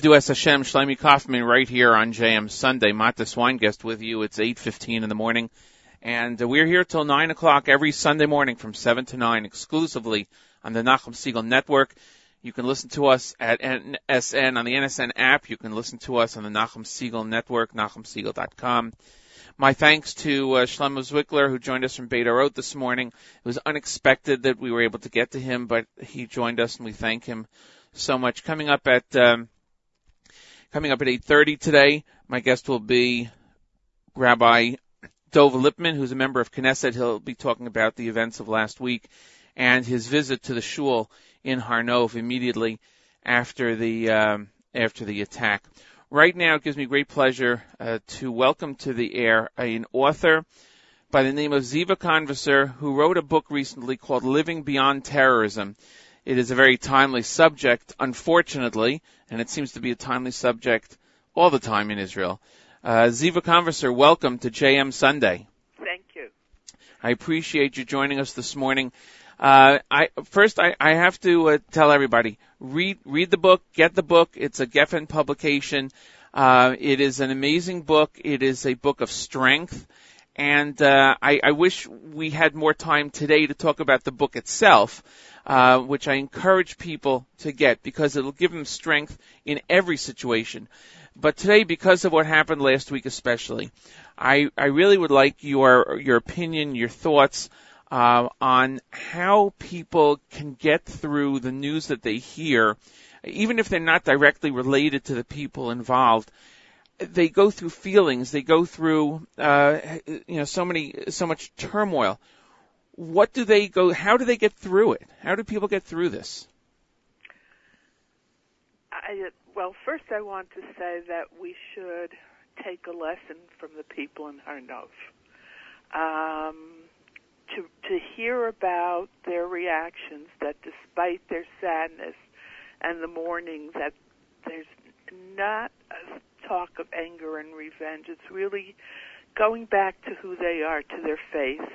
Speaker 1: Yivdu Es Hashem, Shlomi Kaufman, right here on JM Sunday. Mata Swinegest with you. It's 8.15 in the morning. And we're here till 9 o'clock every Sunday morning from 7 to 9 exclusively on the Nachum Segal Network. You can listen to us at NSN on the NSN app. You can listen to us on the Nachum Segal Network, nachumsegal.com. My thanks to uh, Shlomo Zwickler, who joined us from Beit Orot this morning. It was unexpected that we were able to get to him, but he joined us, and we thank him so much. Coming up at... Um, Coming up at 8.30 today, my guest will be Rabbi Dov Lipman, who's a member of Knesset. He'll be talking about the events of last week and his visit to the shul in Har Nof immediately after the um, after the attack. Right now, it gives me great pleasure uh, to welcome to the air an author by the name of Ziva Konvisser, who wrote a book recently called Living Beyond Terrorism. It is a very timely subject, unfortunately, and it seems to be a timely subject all the time in Israel. Uh, Ziva Konvisser, welcome to JM Sunday.
Speaker 7: Thank you.
Speaker 1: I appreciate you joining us this morning. Uh, I first I, I have to uh, tell everybody read read the book, get the book. It's a Geffen publication. Uh, it is an amazing book. It is a book of strength, and uh, I, I wish we had more time today to talk about the book itself, uh, which I encourage people to get because it'll give them strength in every situation. But today, because of what happened last week, especially, I, I really would like your your opinion, your thoughts uh, on how people can get through the news that they hear, even if they're not directly related to the people involved. They go through feelings. They go through, uh, you know, so many, so much turmoil. What do they go? How do they get through it? How do people get through this?
Speaker 7: I, well, first I want to say that we should take a lesson from the people in Har Nof. Um, to to hear about their reactions, that despite their sadness and the mourning, that there's not a talk of anger and revenge. It's really going back to who they are, to their faith,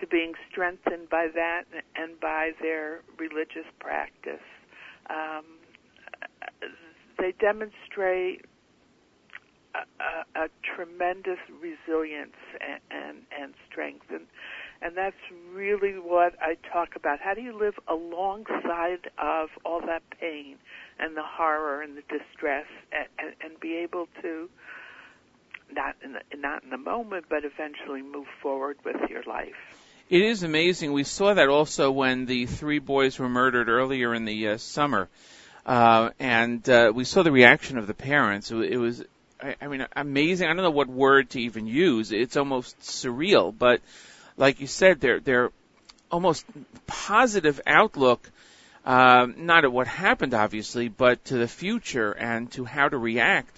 Speaker 7: to being strengthened by that and by their religious practice. Um, they demonstrate a, a, a tremendous resilience and, and, and strength. And, and that's really what I talk about. How do you live alongside of all that pain and the horror and the distress and, and, and be able to not in the, not in the moment, but eventually move forward with your life.
Speaker 1: It is amazing. We saw that also when the three boys were murdered earlier in the uh, summer, uh, and uh, we saw the reaction of the parents. It, was, I, I mean, amazing. I don't know what word to even use. It's almost surreal, but like you said, their their almost positive outlook, um, not at what happened, obviously, but to the future and to how to react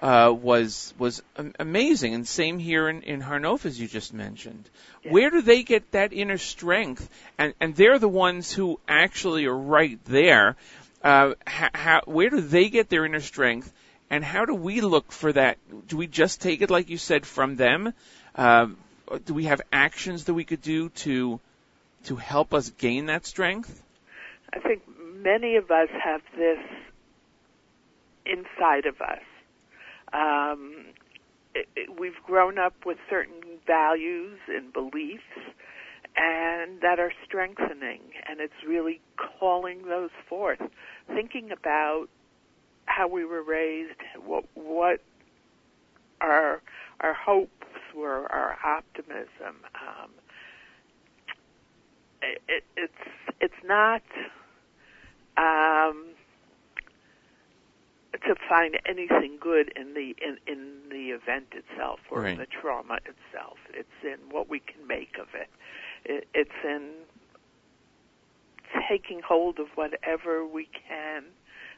Speaker 1: uh, was was amazing. And same here in, in Har Nof, as you just mentioned. Where do they get that inner strength? And and they're the ones who actually are right there. Uh, how, how, where do they get their inner strength? And how do we look for that? Do we just take it, like you said, from them? Um, do we have actions that we could do to to help us gain that strength?
Speaker 7: I think many of us have this inside of us. Um, it, it, we've grown up with certain values and beliefs, and that are strengthening, and it's really calling those forth. Thinking about how we were raised, what what our our hopes were, our optimism. Um, it, it, it's it's not um, to find anything good in the in, in the event itself or in the trauma itself. It's in what we can make of it. it. It's in taking hold of whatever we can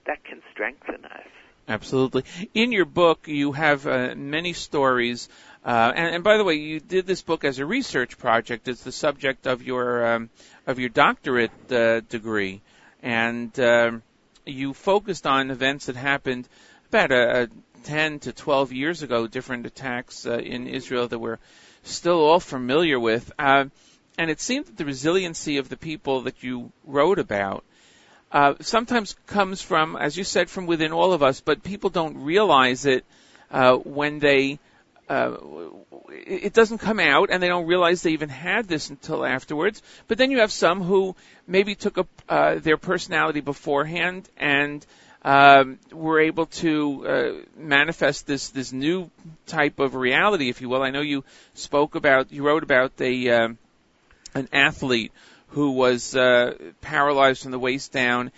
Speaker 7: that can strengthen us.
Speaker 1: Absolutely. In your book, you have uh, many stories. Uh, and, and by the way, you did this book as a research project. It's the subject of your um, of your doctorate uh, degree, and um, you focused on events that happened about a, a 10 to 12 years ago. Different attacks uh, in Israel that we're still all familiar with. Uh, and it seemed that the resiliency of the people that you wrote about uh, sometimes comes from, as you said, from within all of us, but people don't realize it uh, when they. Uh, it doesn't come out, and they don't realize they even had this until afterwards. But then you have some who maybe took up uh, their personality beforehand and um, were able to uh, manifest this this new type of reality, if you will. I know you spoke about, you wrote about a um an athlete who was uh, paralyzed from the waist down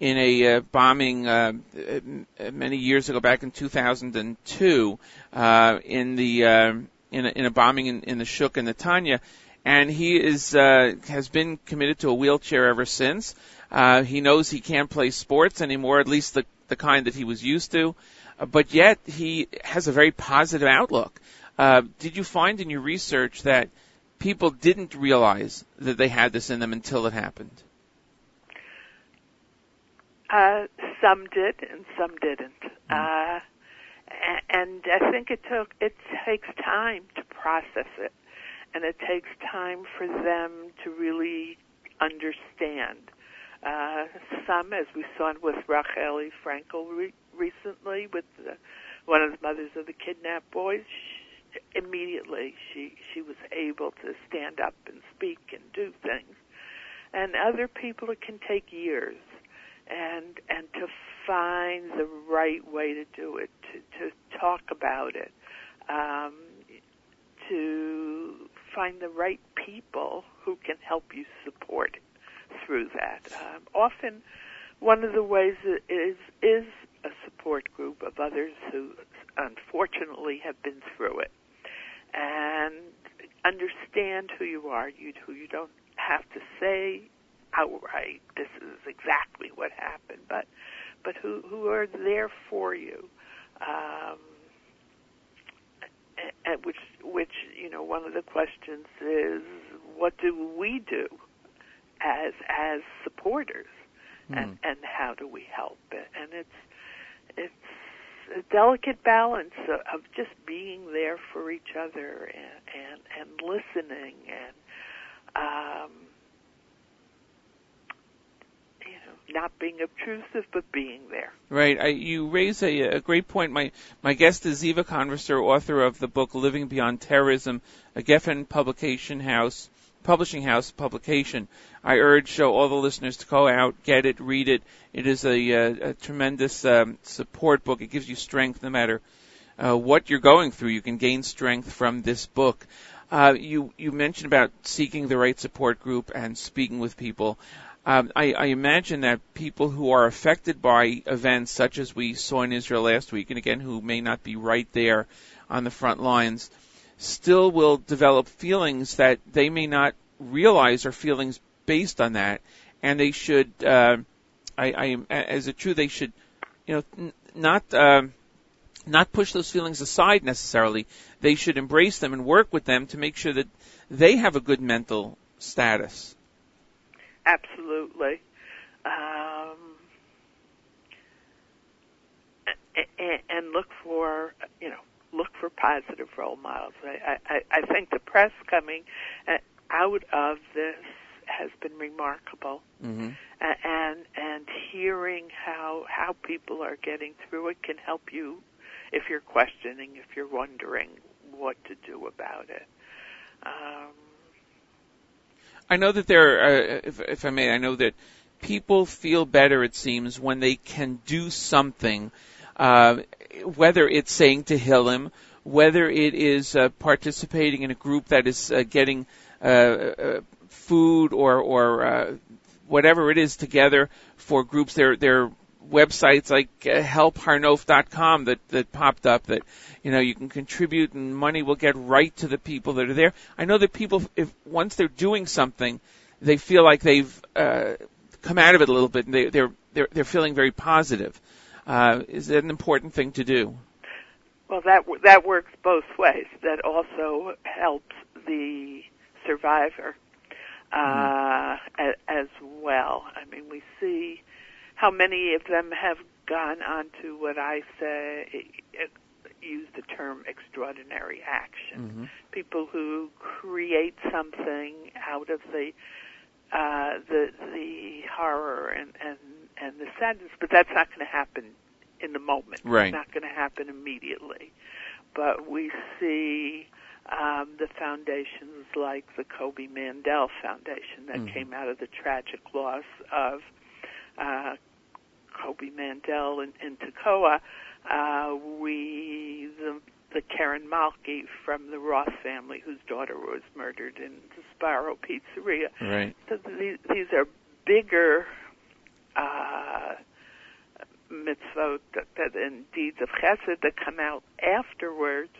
Speaker 1: in a uh, bombing uh, uh, many years ago, back in 2002, uh, in the uh, in, a, in a bombing in, in the Shuk and Netanya, and he is uh, has been committed to a wheelchair ever since. Uh, he knows he can't play sports anymore, at least the the kind that he was used to. Uh, but yet he has a very positive outlook. Uh, did you find in your research that people didn't realize that they had this in them until it happened?
Speaker 7: Uh, some did and some didn't. Uh, a- and I think it took it takes time to process it, and it takes time for them to really understand. Uh, some, as we saw with Racheli Frankel re- recently, with the, one of the mothers of the kidnapped boys, she, immediately she she was able to stand up and speak and do things. And other people, it can take years and and to find the right way to do it, to to talk about it, um, to find the right people who can help you support through that. Um, often, one of the ways is is a support group of others who unfortunately have been through it and understand who you are, you who you don't have to say outright this is exactly what happened, but but who who are there for you. Um, and which which you know one of the questions is what do we do as as supporters and and how do we help and it's it's a delicate balance of, of just being there for each other and and, and listening and um you know not being obtrusive but being there
Speaker 1: Right. I, you raise a, a great point. My my guest is Ziva Konvisser, author of the book Living Beyond Terrorism, a Geffen publication house, publishing house publication. I urge uh, all the listeners to go out, get it, read it. It is a, a, a tremendous um, support book. It gives you strength no matter uh, what you're going through. You can gain strength from this book. Uh, you you mentioned about seeking the right support group and speaking with people. Um, I, I imagine that people who are affected by events such as we saw in Israel last week, and again, who may not be right there on the front lines, still will develop feelings that they may not realize are feelings based on that, and they should, uh, I, I, as a true, they should, you know, n- not. Um, not push those feelings aside necessarily. They should embrace them and work with them to make sure that they have a good mental status.
Speaker 7: Absolutely. Um, and, and look for, you know, look for positive role models. I, I, I think the press coming uh, out of this has been remarkable,
Speaker 1: Mm-hmm.
Speaker 7: And and hearing how how people are getting through it can help you if you're questioning, if you're wondering what to do about it. Um,
Speaker 1: I know that there, uh, if, if I may, I know that people feel better, it seems, when they can do something, uh, whether it's saying Tehillim, whether it is uh, participating in a group that is uh, getting uh, uh, food or, or uh, whatever it is together for groups. There, there are websites like uh, helpharnof.com that, that popped up that, you know, you can contribute and money will get right to the people that are there. I know that people, if once they're doing something, they feel like they've uh, come out of it a little bit and they, they're, they're, they're feeling very positive. Uh, is that an important thing to do?
Speaker 7: Well, that that works both ways. That also helps the survivor uh, as, as well. I mean, we see how many of them have gone on to what I say use the term extraordinary action. People who create something out of the uh, the the horror and and and the sadness, but that's not going to happen in the moment.
Speaker 1: Right.
Speaker 7: It's not going to happen immediately. But we see um, the foundations like the Koby Mandell Foundation that
Speaker 1: Mhm.
Speaker 7: came out of the tragic loss of uh, Koby Mandell in, in Tekoa. Uh, we the the Keren Malki from the Roth family, whose daughter was murdered in the Sbarro Pizzeria.
Speaker 1: Right.
Speaker 7: So these, these are bigger uh, mitzvot that, that, and deeds of chesed that come out afterwards,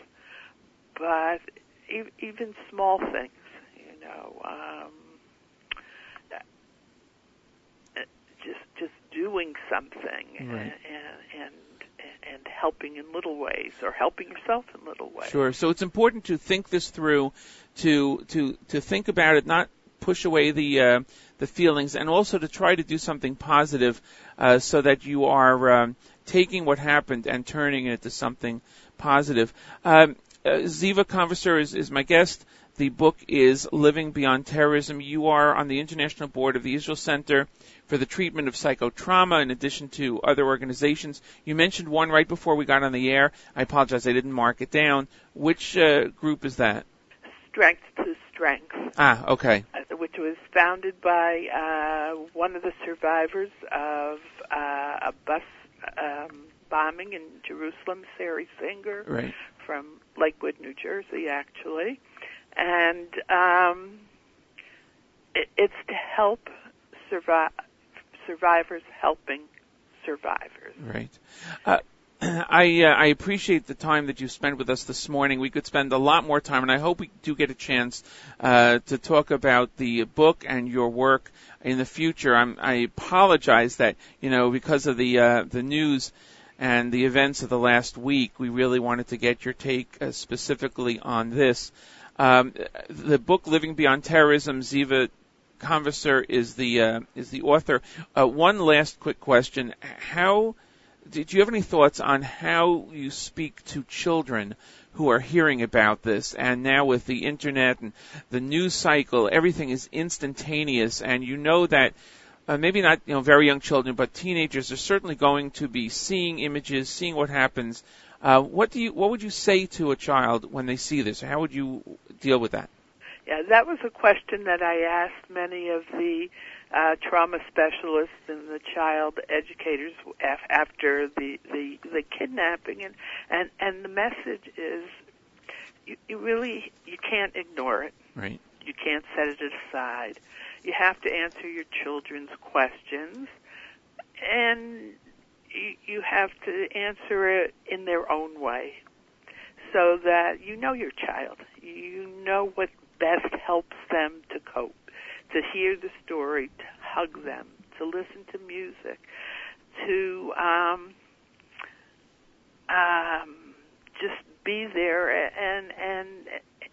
Speaker 7: but e- even small things, you know. Um, doing something and,
Speaker 1: Right.
Speaker 7: and and and helping in little ways or helping yourself in little ways.
Speaker 1: Sure. So it's important to think this through, to to to think about it, not push away the uh, the feelings, and also to try to do something positive, uh, so that you are um, taking what happened and turning it into something positive. Um, uh, Ziva Konvisser is, is my guest. The book is Living Beyond Terrorism. You are on the International Board of the Israel Center for the Treatment of Psychotrauma, in addition to other organizations. You mentioned one right before we got on the air. I apologize, I didn't mark it down. Which uh, group is that?
Speaker 7: Strength to strength.
Speaker 1: Ah, okay.
Speaker 7: uh, which was founded by uh, one of the survivors of uh, a bus um, bombing in Jerusalem, Sari Singer,
Speaker 1: Right.
Speaker 7: from Lakewood, New Jersey, actually. And um, it, it's to help survive, survivors helping survivors.
Speaker 1: Right. Uh, I uh, I appreciate the time that you spent with us this morning. We could spend a lot more time, and I hope we do get a chance uh, to talk about the book and your work in the future. I'm, I apologize that you know because of the uh, the news and the events of the last week, we really wanted to get your take uh, specifically on this. Um, the book "Living Beyond Terrorism," Ziva Konvisser is the uh, is the author. Uh, one last quick question: How did you have any thoughts on how you speak to children who are hearing about this? And now with the internet and the news cycle, everything is instantaneous, and you know that. Uh, maybe not, you know, very young children, but teenagers are certainly going to be seeing images, seeing what happens. Uh, what do you, what would you say to a child when they see this? How would you deal with that?
Speaker 7: Yeah, that was a question that I asked many of the uh, trauma specialists and the child educators af- after the, the the kidnapping, and and and the message is, you, you really you can't ignore it.
Speaker 1: Right.
Speaker 7: You can't set it aside. You have to answer your children's questions, and you, you have to answer it in their own way, so that you know your child. You know what best helps them to cope, to hear the story, to hug them, to listen to music, to um, um, just be there and and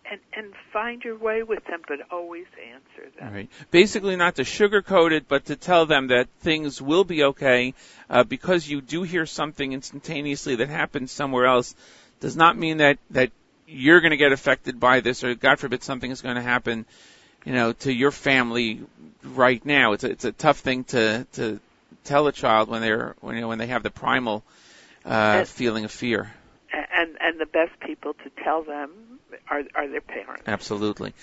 Speaker 7: and and find your way with them, but always answer them.
Speaker 1: Right. Basically, not to sugarcoat it, but to tell them that things will be okay uh, because you do hear something instantaneously that happens somewhere else. Does not mean that that you're going to get affected by this, or God forbid something is going to happen, you know, to your family right now. It's a, it's a tough thing to to tell a child when they're when you know when they have the primal uh,
Speaker 7: And-
Speaker 1: feeling of fear.
Speaker 7: And and the best people to tell them are are their parents.
Speaker 1: Absolutely.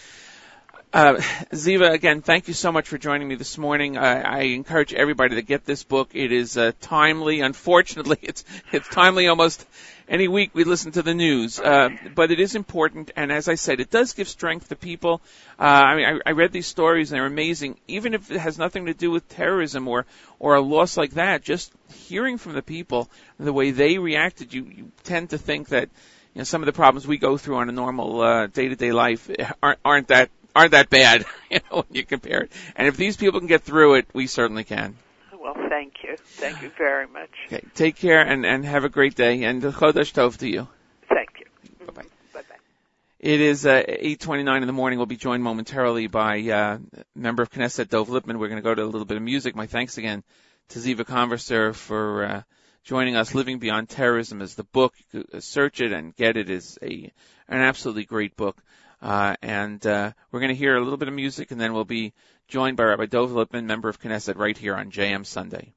Speaker 1: Uh, Ziva, again, thank you so much for joining me this morning. I, encourage everybody to get this book. It is uh, timely. Unfortunately, it's it's timely almost any week we listen to the news, uh, but it is important. And as I said, it does give strength to people. Uh, I mean, I, I read these stories and they're amazing. Even if it has nothing to do with terrorism or or a loss like that, just hearing from the people the way they reacted, you, you tend to think that you know some of the problems we go through on a normal uh, day-to-day life aren't aren't that aren't that bad, you know, when you compare it. And if these people can get through it, we certainly can.
Speaker 7: Well, thank you, thank you very much.
Speaker 1: Okay, take care and and have a great day and Chodesh Tov to you.
Speaker 7: Thank you.
Speaker 1: Bye bye.
Speaker 7: Bye bye.
Speaker 1: It is uh, 8:29 in the morning. We'll be joined momentarily by uh, member of Knesset Dov Lipman. We're going to go to a little bit of music. My thanks again to Ziva Konvisser for uh, joining us. Living Beyond Terrorism is the book. Search it and get it. is a an absolutely great book. Uh, and uh, we're going to hear a little bit of music, and then we'll be joined by Rabbi Dov Lipman, member of Knesset, right here on JM Sunday.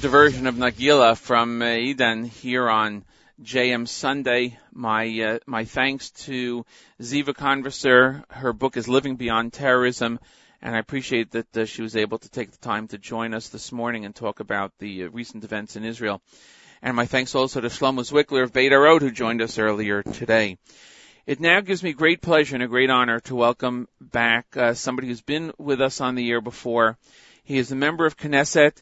Speaker 1: An abridged version of Nagila from uh, Eden here on JM Sunday. My uh, my thanks to Ziva Konvisser. Her book is Living Beyond Terrorism, and I appreciate that uh, she was able to take the time to join us this morning and talk about the uh, recent events in Israel. And my thanks also to Shlomo Zwickler of Beit Orot who joined us earlier today. It now gives me great pleasure and a great honor to welcome back uh, somebody who's been with us on the air before. He is a member of Knesset.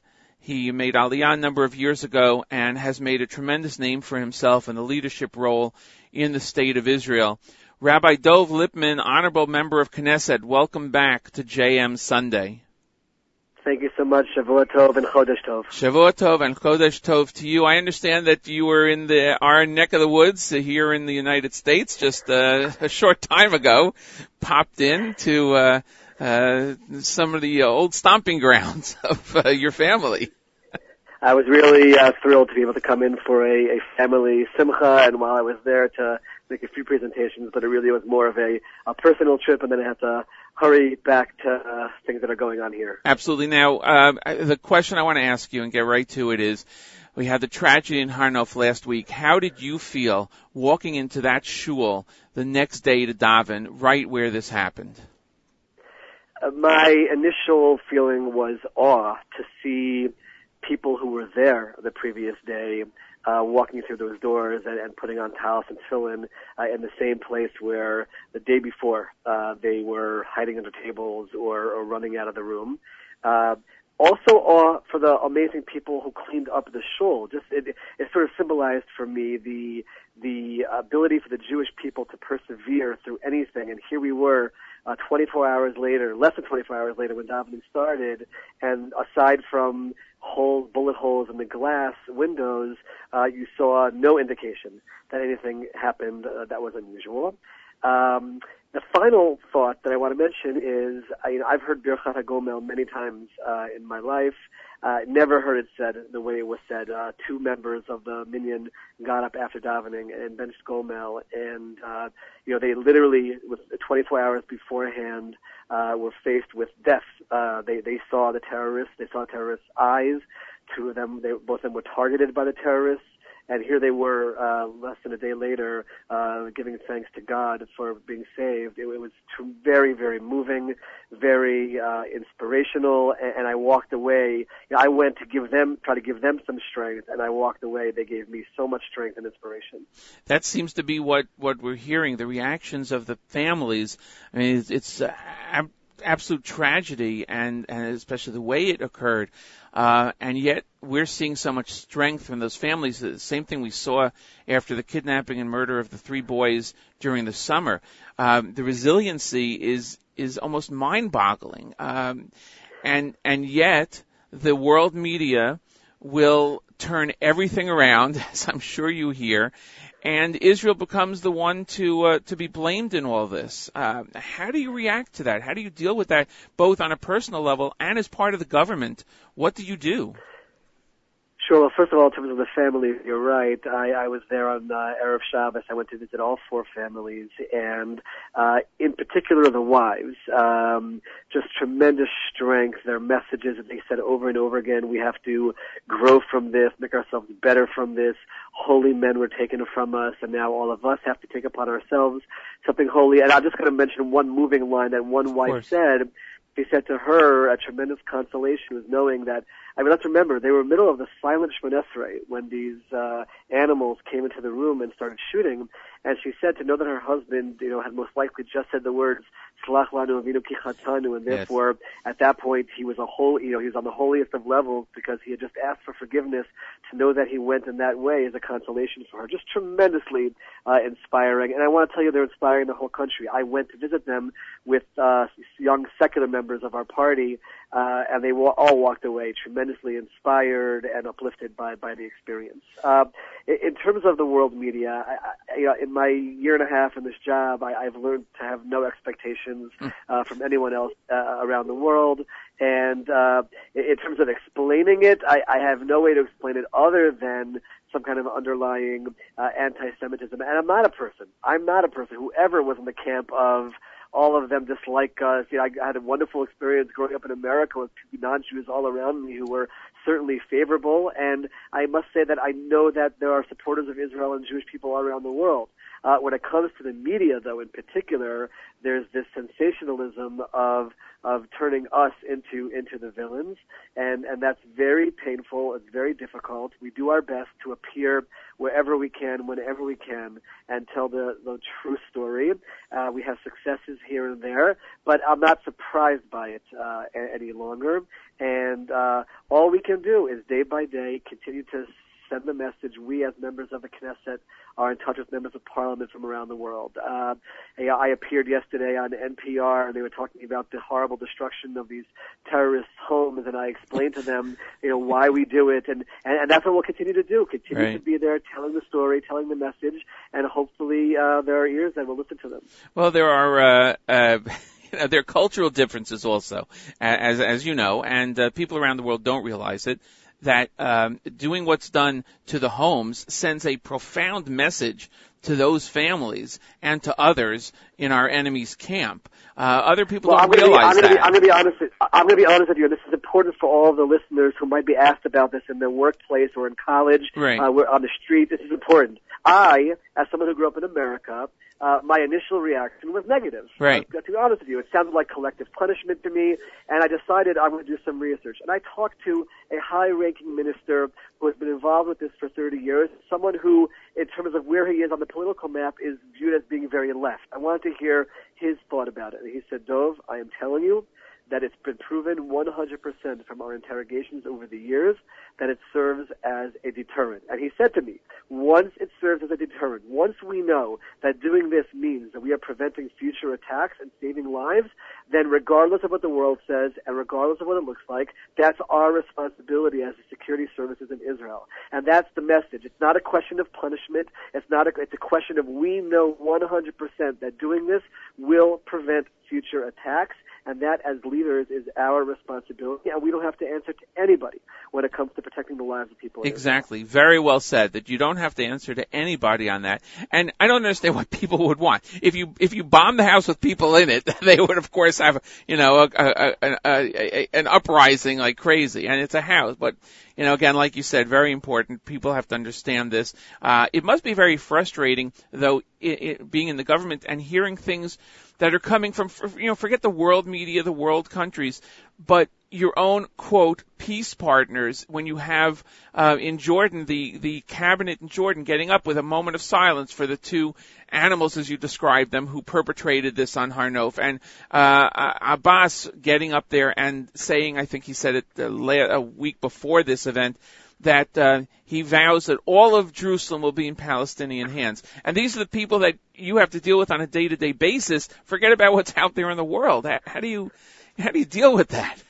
Speaker 1: He made Aliyah a number of years ago and has made a tremendous name for himself in the leadership role in the state of Israel. Rabbi Dov Lipman, honorable member of Knesset, welcome back to JM Sunday.
Speaker 8: Thank you so much, Shavua Tov and Chodesh Tov.
Speaker 1: Shavua Tov and Chodesh Tov to you. I understand that you were in the our neck of the woods here in the United States just uh, a short time ago. Popped in to uh, uh, some of the old stomping grounds of uh, your family.
Speaker 8: I was really uh, thrilled to be able to come in for a, a family simcha, and while I was there to make a few presentations, but it really was more of a, a personal trip, and then I had to hurry back to uh, things that are going on here.
Speaker 1: Absolutely. Now, uh, the question I want to ask you and get right to it is, we had the tragedy in Har Nof last week. How did you feel walking into that shul the next day to daven, right where this happened?
Speaker 8: Uh, my initial feeling was awe to see people who were there the previous day uh, walking through those doors and, and putting on towels and tefillin uh, in the same place where the day before uh, they were hiding under tables or, or running out of the room. Uh, also awe for the amazing people who cleaned up the shul. Just it, it sort of symbolized for me the the ability for the Jewish people to persevere through anything. And here we were, uh, 24 hours later, less than 24 hours later, when davening started, and aside from holes, bullet holes in the glass windows, uh, you saw no indication that anything happened uh, that was unusual. Um, the final thought that I want to mention is, I, you know, I've heard Birchat HaGomel many times uh, in my life. Uh, never heard it said the way it was said. Uh, two members of the minyan got up after davening and benched Gomel, and uh, you know they literally, with 24 hours beforehand, uh, were faced with death. Uh, they they saw the terrorists. They saw terrorists' eyes. Two of them, they, both of them were targeted by the terrorists and here they were uh, less than a day later uh, giving thanks to God for being saved. It, it was very, very moving, very uh, inspirational, and, and I walked away. You know, I went to give them, try to give them some strength, and I walked away. They gave me so much strength and inspiration.
Speaker 1: That seems to be what what we're hearing. The reactions of the families. I mean, it's, it's uh, ab- absolute tragedy, and and especially the way it occurred. Uh, and yet we're seeing so much strength from those families. The same thing we saw after the kidnapping and murder of the three boys during the summer. Um, the resiliency is is almost mind-boggling, um, and and yet the world media will turn everything around, as I'm sure you hear, and Israel becomes the one to uh, to be blamed in all this. Uh, how do you react to that? How do you deal with that, both on a personal level and as part of the government? What do you do?
Speaker 8: Sure. Well, first of all, in terms of the families, you're right. I, I was there on uh, Erev Shabbos. I went to visit all four families, and uh, in particular the wives. Um, just tremendous strength. Their messages that they said over and over again. We have to grow from this, make ourselves better from this. Holy men were taken from us, and now all of us have to take upon ourselves something holy. And I'm just going to mention one moving line that one wife
Speaker 1: course.
Speaker 8: said. He said to her, a tremendous consolation was knowing that I mean, let's remember they were in the middle of the silent Shemoneh Esrei when these uh, animals came into the room and started shooting. And she said to know that her husband, you know, had most likely just said the words Lanu avinu ki chatanu, and
Speaker 1: Yes.
Speaker 8: therefore at that point he was a whole, you know, he was on the holiest of levels because he had just asked for forgiveness. To know that he went in that way is a consolation for her. Just tremendously uh, inspiring, and I want to tell you they're inspiring the whole country. I went to visit them with uh, young secular members of our party, uh, and they all walked away tremendously inspired and uplifted by by the experience. Uh, in, in terms of the world media, I, I, you know, in my year and a half in this job, I, I've learned to have no expectations uh, from anyone else uh, around the world. And uh, in terms of explaining it, I, I have no way to explain it other than some kind of underlying uh, anti-Semitism. And I'm not a person. I'm not a person who ever was in the camp of all of them dislike us. You know, I had a wonderful experience growing up in America with non-Jews all around me who were certainly favorable. And I must say that I know that there are supporters of Israel and Jewish people all around the world. Uh, when it comes to the media, though, in particular, there's this sensationalism of of turning us into into the villains, and and that's very painful. It's very difficult. We do our best to appear wherever we can, whenever we can, and tell the the true story. Uh, we have successes here and there, but I'm not surprised by it uh, any longer. And uh, all we can do is day by day continue to send the message. We, as members of the Knesset, are in touch with members of Parliament from around the world. Uh, I appeared yesterday on NPR, and they were talking about the horrible destruction of these terrorists' homes, and I explained to them, you know, why we do it, and and, and that's what we'll continue to do. Continue to be there, telling the story, telling the message, and hopefully uh, there are ears that will listen to them.
Speaker 1: Well, there are uh, uh, you know, there are cultural differences also, as as you know, and uh, people around the world don't realize it. That um, doing what's done to the homes sends a profound message to those families and to others in our enemy's camp. Uh, other people
Speaker 8: Well,
Speaker 1: don't
Speaker 8: gonna, be,
Speaker 1: realize
Speaker 8: I'm, gonna be,
Speaker 1: that.
Speaker 8: I'm gonna be honest. with- I'm gonna be honest with you. This is important for all of the listeners who might be asked about this in their workplace or in college,
Speaker 1: Right.
Speaker 8: uh, on the street. This is important. I, as someone who grew up in America, uh, my initial reaction was negative.
Speaker 1: Right.
Speaker 8: Uh, to be honest with you, it sounded like collective punishment to me, and I decided I'm going to do some research. And I talked to a high-ranking minister who has been involved with this for 30 years, someone who, in terms of where he is on the political map, is viewed as being very left. I wanted to hear his thought about it. And he said, Dov, I am telling you that it's been proven 100% from our interrogations over the years that it serves as a deterrent. And he said to me, once it serves as a deterrent, once we know that doing this means that we are preventing future attacks and saving lives, then regardless of what the world says and regardless of what it looks like, that's our responsibility as the security services in Israel. And that's the message. It's not a question of punishment. It's not a, it's a question of we know 100% that doing this will prevent future attacks and that as leaders is our responsibility and we don't have to answer to anybody when it comes to protecting the lives of people.
Speaker 1: Exactly. Very well said. That you don't have to answer to anybody on that. And I don't understand what people would want. If you if you bomb the house with people in it, they would of course have you know a, a, a, a, an uprising like crazy. And it's a house, but you know again, like you said, very important. People have to understand this. Uh, it must be very frustrating though, i i being in the government and hearing things that are coming from you know forget the world media, the world countries, but your own quote peace partners when you have uh, in Jordan the the cabinet in Jordan getting up with a moment of silence for the two animals as you described them who perpetrated this on Har Nof and uh, Abbas getting up there and saying I think he said it uh, a week before this event that uh, he vows that all of Jerusalem will be in Palestinian hands. And these are the people that you have to deal with on a day-to-day basis. Forget about what's out there in the world. How, how do you how do you deal with that?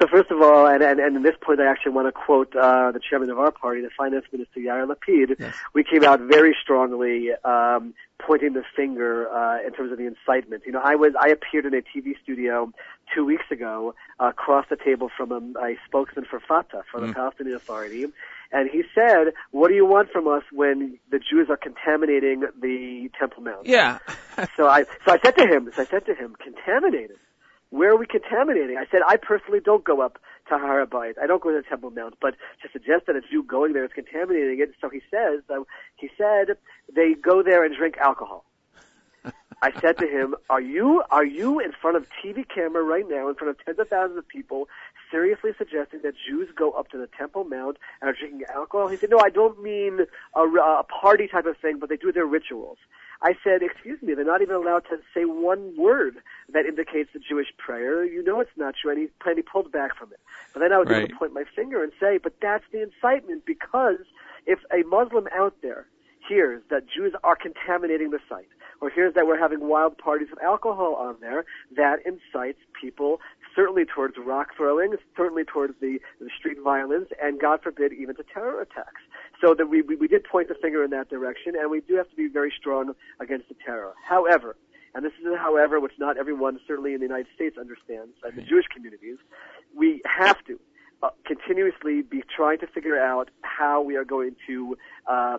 Speaker 8: So first of all, and, and, and at this point, I actually want to quote uh, the chairman of our party, the finance minister Yair Lapid. We came out very strongly, um, pointing the finger uh, in terms of the incitement. You know, I was I appeared in a TV studio two weeks ago uh, across the table from a, a spokesman for Fatah, for the Palestinian Authority, and he said, "What do you want from us when the Jews are contaminating the Temple Mount?"
Speaker 1: Yeah.
Speaker 8: so I so I said to him, so I said to him, contaminated. Where are we contaminating? I said, I personally don't go up to Har HaBayit. I don't go to the Temple Mount, but to suggest that a Jew going there is contaminating it, so he says, he said they go there and drink alcohol. I said to him, "Are you are you in front of TV camera right now, in front of tens of thousands of people, seriously suggesting that Jews go up to the Temple Mount and are drinking alcohol?" He said, "No, I don't mean a, a party type of thing, but they do their rituals." I said, "Excuse me, they're not even allowed to say one word that indicates the Jewish prayer. You know it's not true." And he, and he pulled back from it. But then I was able to point my finger and say, "But that's the incitement because if a Muslim out there hears that Jews are contaminating the site, or hears that we're having wild parties with alcohol on there, that incites people certainly towards rock throwing, certainly towards the, the street violence, and God forbid even to terror attacks. So that we, we, we did point the finger in that direction, and we do have to be very strong against the terror. However, and this is a however which not everyone, certainly in the United States, understands, and the Jewish communities, we have to uh, continuously be trying to figure out how we are going to uh,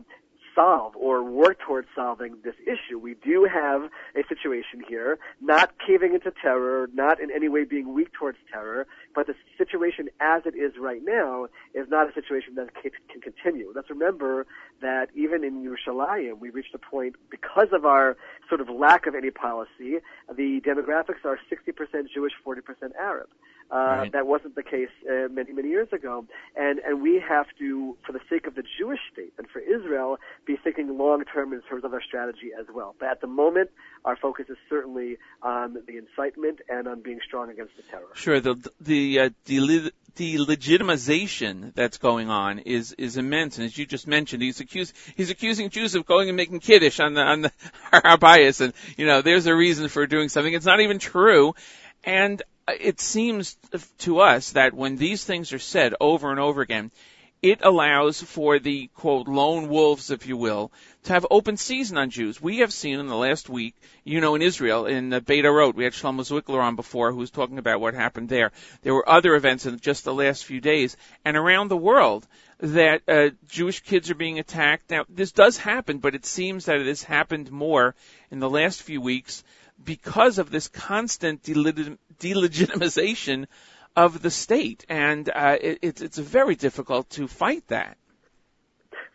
Speaker 8: solve or work towards solving this issue. We do have a situation here, not caving into terror, not in any way being weak towards terror, but the situation as it is right now is not a situation that can, continue. Let's remember that even in Yerushalayim, we reached a point because of our sort of lack of any policy. The demographics are 60% Jewish, 40% Arab. Uh,
Speaker 1: Right.
Speaker 8: That wasn't the case uh, many, many years ago. And, and we have to, for the sake of the Jewish state and for Israel, be thinking long term in terms of our strategy as well. But at the moment, our focus is certainly on the incitement and on being strong against the terror.
Speaker 1: Sure, the the uh, dele- delegitimization that's going on is is immense, and as you just mentioned, he's accused he's accusing Jews of going and making kiddush on the on the Har Habayis, and you know there's a reason for doing something. It's not even true, and it seems to us that when these things are said over and over again, it allows for the quote lone wolves, if you will, to have open season on Jews. We have seen in the last week, you know, in Israel, in uh, Beit Orot, we had Shlomo Zwickler on before who was talking about what happened there. There were other events in just the last few days, and around the world that uh, Jewish kids are being attacked. Now, this does happen, but it seems that it has happened more in the last few weeks because of this constant delegit- delegitimization of the state, and uh, it, it's it's very difficult to fight that.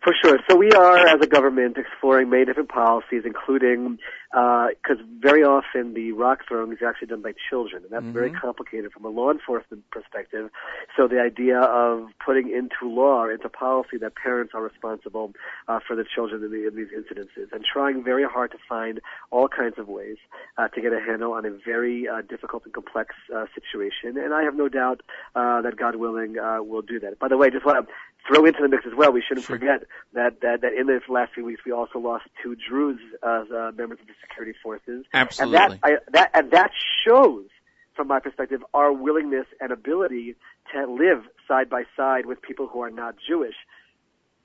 Speaker 8: For sure. So we are, as a government, exploring many different policies, including because very often the rock throwing is actually done by children, and that's very
Speaker 1: Mhm.
Speaker 8: complicated from a law enforcement perspective. So the idea of putting into law, into policy, that parents are responsible uh, for the children in, the, in these incidences, and trying very hard to find all kinds of ways uh, to get a handle on a very uh, difficult and complex uh, situation. And I have no doubt uh, that God willing, uh, we'll do that. By the way, just want to throw into the mix as well. We shouldn't forget that, that that in the last few weeks we also lost two Druze as uh, members of the security forces.
Speaker 1: Absolutely.
Speaker 8: And that, I, that and that shows, from my perspective, our willingness and ability to live side by side with people who are not Jewish.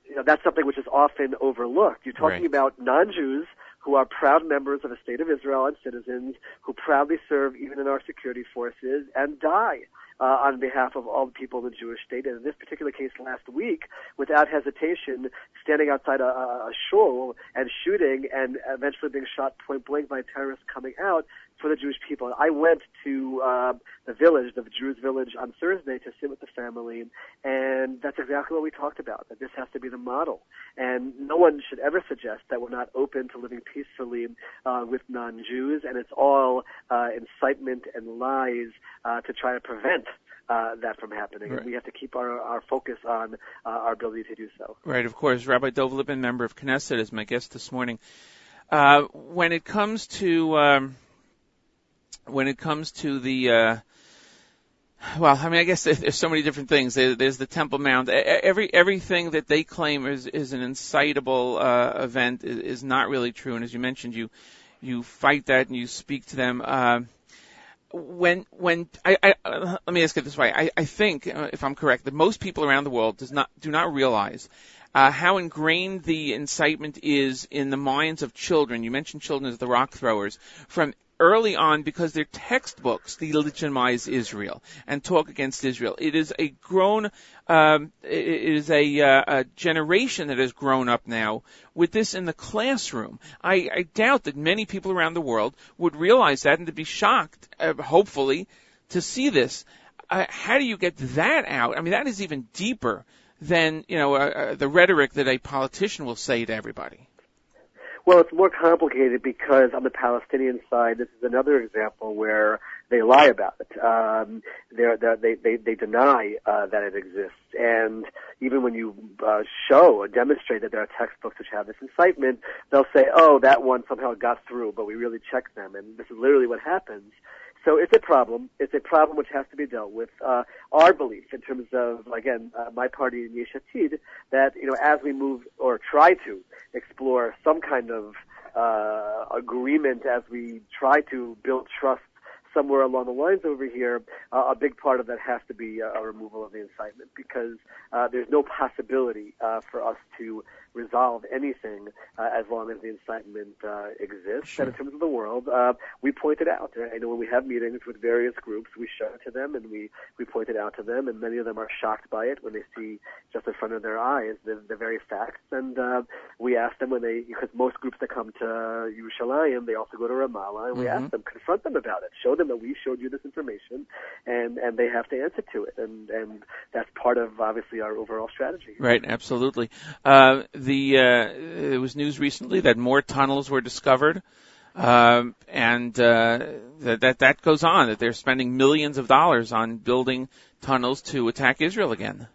Speaker 8: You know, that's something which is often overlooked. You're talking
Speaker 1: Right.
Speaker 8: about non-Jews who are proud members of the state of Israel and citizens who proudly serve even in our security forces and die uh, on behalf of all the people in the Jewish state. And in this particular case last week, without hesitation, standing outside a, a a shul and shooting and eventually being shot point blank by terrorists coming out for the Jewish people. I went to uh, the village, the Druze village, on Thursday to sit with the family, and that's exactly what we talked about. That this has to be the model, and no one should ever suggest that we're not open to living peacefully uh, with non-Jews, and it's all uh, incitement and lies uh, to try to prevent. Uh, that from happening,
Speaker 1: Right.
Speaker 8: we have to keep our, our focus on uh, our ability to do so.
Speaker 1: Right, of course. Rabbi Dov Lipman, member of Knesset, is my guest this morning. Uh, when it comes to um, when it comes to the uh, well, I mean, I guess there's, so many different things. There's the Temple Mount. Every everything that they claim is is an incitable uh, event is, is not really true. And as you mentioned, you you fight that and you speak to them. Uh, when when I, I uh, let me ask it this way, I, I think uh, if I'm correct that most people around the world does not do not realize uh, how ingrained the incitement is in the minds of children. You mentioned children as the rock throwers from early on because their textbooks delegitimize Israel and talk against Israel. It is a grown, um, it is a, uh, a generation that has grown up now with this in the classroom. I, I doubt that many people around the world would realize that and to be shocked, uh, hopefully, to see this. Uh, how do you get that out? I mean, that is even deeper than you know uh, uh, the rhetoric that a politician will say to everybody.
Speaker 8: Well, it's more complicated because on the Palestinian side, this is another example where they lie about it. Um, they're, they're, they they they deny uh, that it exists, and even when you uh, show or demonstrate that there are textbooks which have this incitement, they'll say, "Oh, that one somehow got through," but we really checked them, and this is literally what happens. So it's a problem. It's a problem which has to be dealt with. Uh, our belief, in terms of again, uh, my party in Yesh Atid, that you know, as we move or try to explore some kind of uh, agreement, as we try to build trust somewhere along the lines over here, uh, a big part of that has to be uh, a removal of the incitement because uh, there's no possibility uh, for us to resolve anything uh, as long as the incitement uh, exists.
Speaker 1: Sure.
Speaker 8: And in terms of the world, uh, we point it out. I know when we have meetings with various groups, we show it to them and we, we point it out to them, and many of them are shocked by it when they see just in front of their eyes the, the very facts. And uh, we ask them when they, because most groups that come to Yerushalayim, they also go to Ramallah, and we
Speaker 1: Mhm.
Speaker 8: ask them, confront them about it, show them that we showed you this information, and and they have to answer to it, and and that's part of obviously our overall strategy.
Speaker 1: Right, absolutely. Uh, the uh, there was news recently that more tunnels were discovered, um, and uh, that, that that goes on. That they're spending millions of dollars on building tunnels to attack Israel again.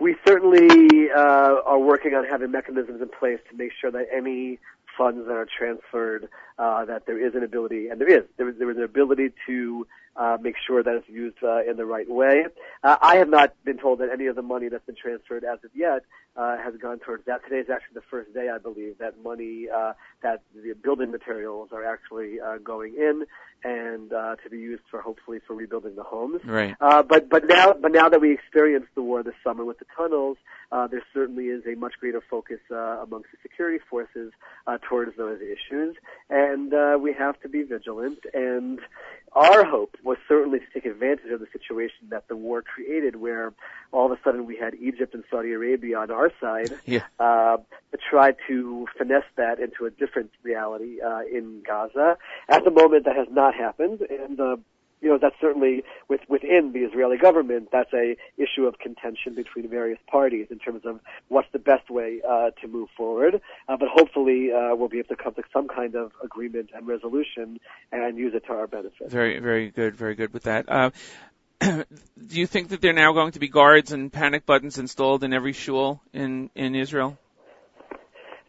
Speaker 8: We certainly uh, are working on having mechanisms in place to make sure that any funds that are transferred, uh, that there is an ability, and there is, there is, there is an ability to uh, make sure that it's used uh, in the right way. Uh, I have not been told that any of the money that's been transferred as of yet uh, has gone towards that. Today is actually the first day, I believe, that money, uh, that the building materials are actually uh, going in and uh, to be used for hopefully for rebuilding the homes.
Speaker 1: Right.
Speaker 8: Uh, but but now but now that we experienced the war this summer with the tunnels, uh, there certainly is a much greater focus uh, amongst the security forces uh, towards those issues, and uh, we have to be vigilant. And our hope was certainly to take advantage of the situation that the war created, where all of a sudden we had Egypt and Saudi Arabia on our side,
Speaker 1: Yeah.
Speaker 8: uh, to try to finesse that into a different reality uh, in Gaza. At the moment, that has not happened, and uh, you know that's certainly with, within the Israeli government. That's a issue of contention between various parties in terms of what's the best way uh, to move forward. Uh, but hopefully, uh, we'll be able to come to some kind of agreement and resolution and use it to our benefit.
Speaker 1: Very, very good, very good with that. Uh, do you think that there are now going to be guards and panic buttons installed in every shul in in Israel?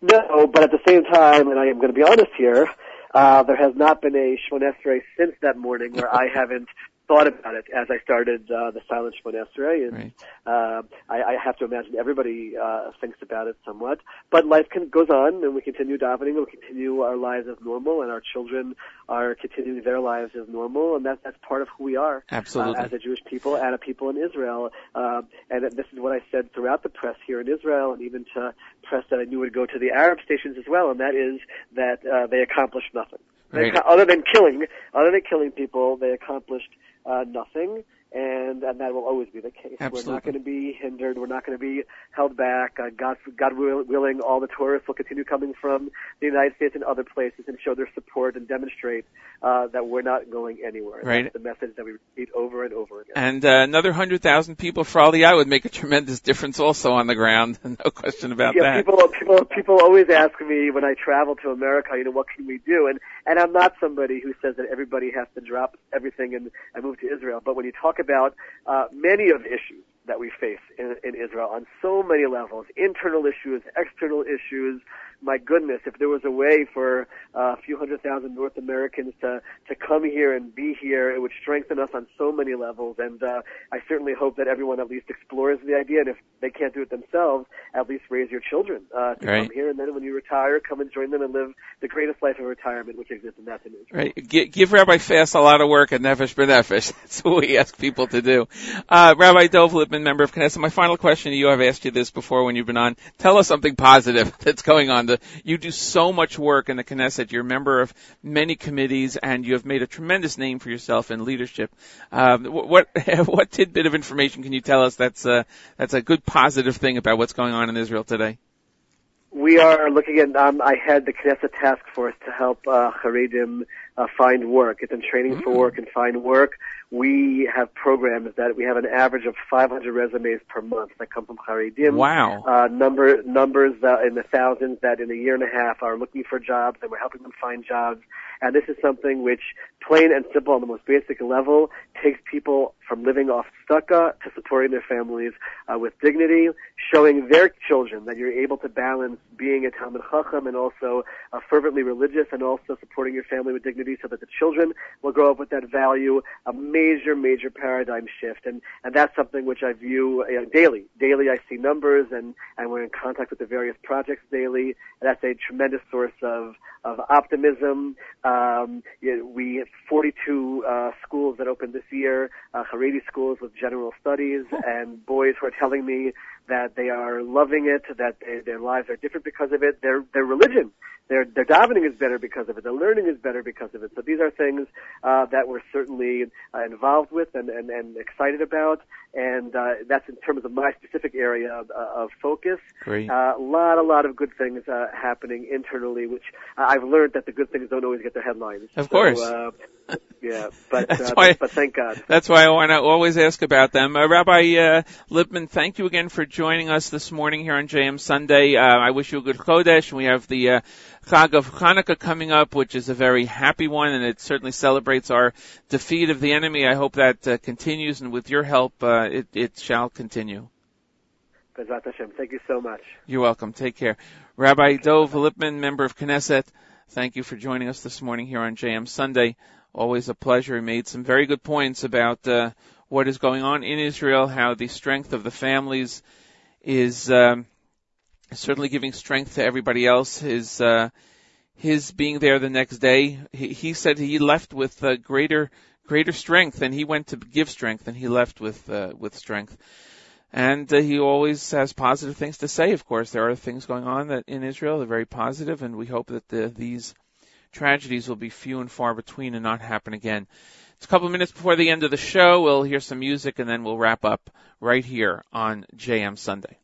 Speaker 8: No, but at the same time, and I am going to be honest here, uh, there has not been a Shemoneh Esrei since that morning where I haven't thought about it as I started uh, the silent Esrei, and
Speaker 1: Right.
Speaker 8: uh, I, I have to imagine everybody uh, thinks about it somewhat. But life can, goes on, and we continue davening, and we continue our lives as normal, and our children are continuing their lives as normal, and that's that's part of who we are
Speaker 1: Absolutely.
Speaker 8: uh, as a Jewish people and a people in Israel. Uh, and this is what I said throughout the press here in Israel, and even to press that I knew would go to the Arab stations as well, and that is that uh, they accomplished nothing.
Speaker 1: Right.
Speaker 8: other than killing, other than killing people, they accomplished uh, nothing. And, and that will always be the case. We're not going to be hindered. We're not going to be held back. Uh, God, God will, willing, all the tourists will continue coming from the United States and other places and show their support and demonstrate uh, that we're not going anywhere.
Speaker 1: Right.
Speaker 8: That's the message that we repeat over and over again.
Speaker 1: And uh, another hundred thousand people for Aliyah would make a tremendous difference also on the ground. No question about
Speaker 8: yeah,
Speaker 1: that.
Speaker 8: people people people always ask me when I travel to America, you know, what can we do? And and I'm not somebody who says that everybody has to drop everything and, and move to Israel. But when you talk about uh, many of the issues that we face in, in Israel on so many levels, internal issues, external issues, my goodness, if there was a way for uh, a few hundred thousand North Americans to to come here and be here, it would strengthen us on so many levels. And uh, I certainly hope that everyone at least explores the idea, and if they can't do it themselves, at least raise your children uh, to
Speaker 1: Right.
Speaker 8: come here, and then when you retire, come and join them and live the greatest life of retirement, which exists, and that's in Israel.
Speaker 1: Right. Gi- Give Rabbi Fass a lot of work at Nefesh B'Nefesh. That's what we ask people to do. Uh, Rabbi Dov Lipman, member of Knesset. My final question to you, I've asked you this before when you've been on. Tell us something positive that's going on. The, you do so much work in the Knesset. You're a member of many committees and you have made a tremendous name for yourself in leadership. Um, what, what tidbit of information can you tell us that's, uh, that's a good positive thing about what's going on in Israel today?
Speaker 8: We are looking at. Um, I had the Knesset task force to help uh, Haredim uh, find work, get them training for work and find work. We have programs that we have an average of 500 resumes per month that come from Haredim.
Speaker 1: Wow.
Speaker 8: Uh, number numbers in the thousands that in a year and a half are looking for jobs, and we're helping them find jobs. And this is something which, plain and simple on the most basic level, takes people from living off tzedakah to supporting their families uh, with dignity, showing their children that you're able to balance being a Talmud Chacham and also uh, fervently religious and also supporting your family with dignity so that the children will grow up with that value, a major, major paradigm shift. And, and that's something which I view uh, daily. Daily I see numbers and, and we're in contact with the various projects daily. And that's a tremendous source of, of optimism. Um, you know, we have 42 uh, schools that opened this year, uh, Haredi schools with general studies, and boys who are telling me that they are loving it, that they, their lives are different because of it. Their their religion, their their davening is better because of it. Their learning is better because of it. So these are things uh, that we're certainly uh, involved with and, and, and excited about, and uh, that's in terms of my specific area of, of focus.
Speaker 1: Great.
Speaker 8: Uh, a lot, a lot of good things uh, happening internally, which uh, I've learned that the good things don't always get the headlines.
Speaker 1: Of
Speaker 8: So,
Speaker 1: course.
Speaker 8: Yeah, but
Speaker 1: That's
Speaker 8: uh,
Speaker 1: why-
Speaker 8: but thank God.
Speaker 1: That's why I want to always ask about them. Uh, Rabbi uh, Lipman, thank you again for joining us this morning here on JM Sunday. Uh, I wish you a good Chodesh. We have the uh, Chag of Hanukkah coming up, which is a very happy one, and it certainly celebrates our defeat of the enemy. I hope that uh, continues, and with your help, uh, it, it shall continue.
Speaker 8: Hashem. Thank you so much.
Speaker 1: You're welcome. Take care. Rabbi Dov Lipman, member of Knesset, thank you for joining us this morning here on JM Sunday. Always a pleasure. He made some very good points about uh, what is going on in Israel, how the strength of the families is um, certainly giving strength to everybody else. His uh, his being there the next day, he, he said he left with uh, greater greater strength, and he went to give strength, and he left with uh, with strength. And uh, he always has positive things to say. Of course, there are things going on that in Israel that are very positive, and we hope that the, these tragedies will be few and far between and not happen again. It's a couple of minutes before the end of the show. We'll hear some music, and then we'll wrap up right here on JM Sunday.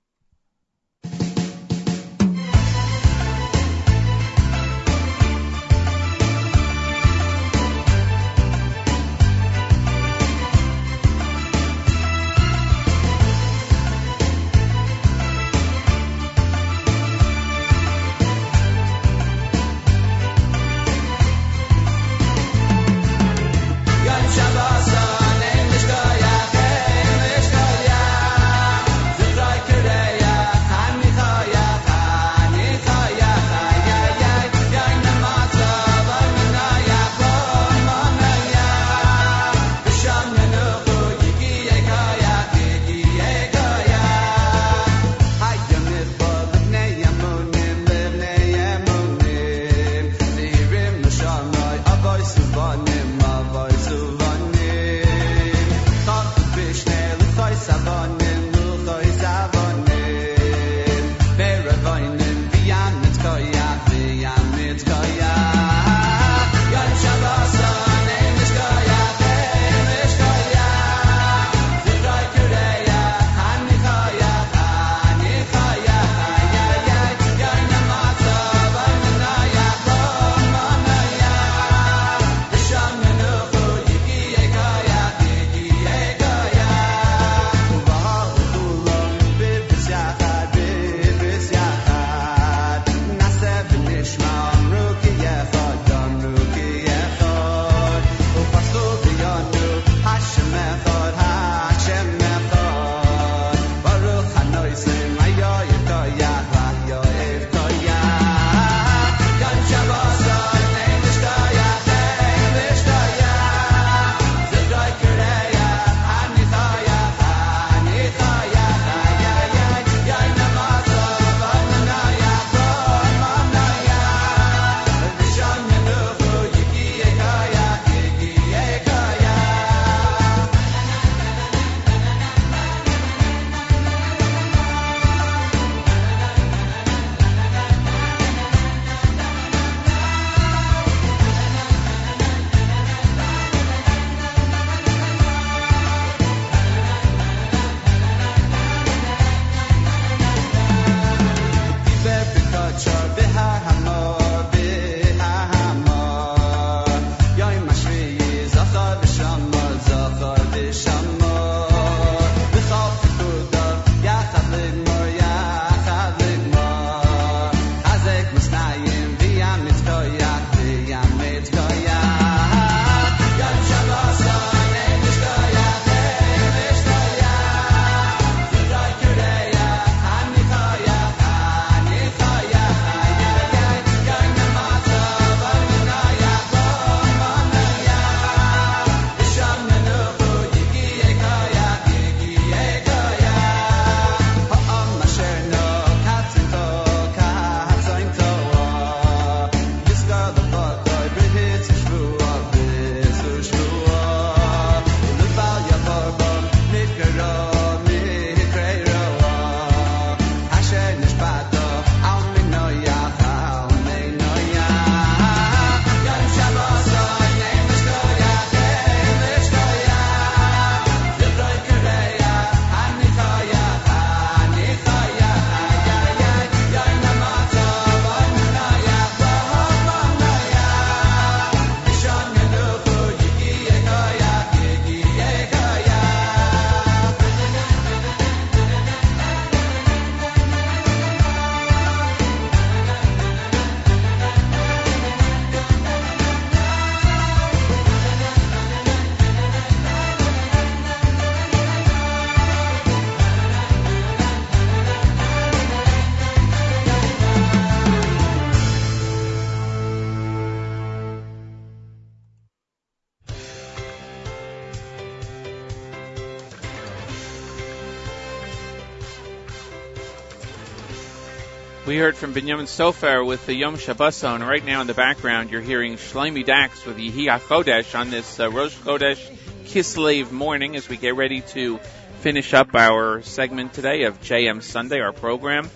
Speaker 1: We heard from Benjamin Sofer with the Yom Shabboson. and Right now in the background, you're hearing Shlomi Dachs with Yehi HaChodesh on this uh, Rosh Chodesh Kislev morning as we get ready to finish up our segment today of JM Sunday, our program.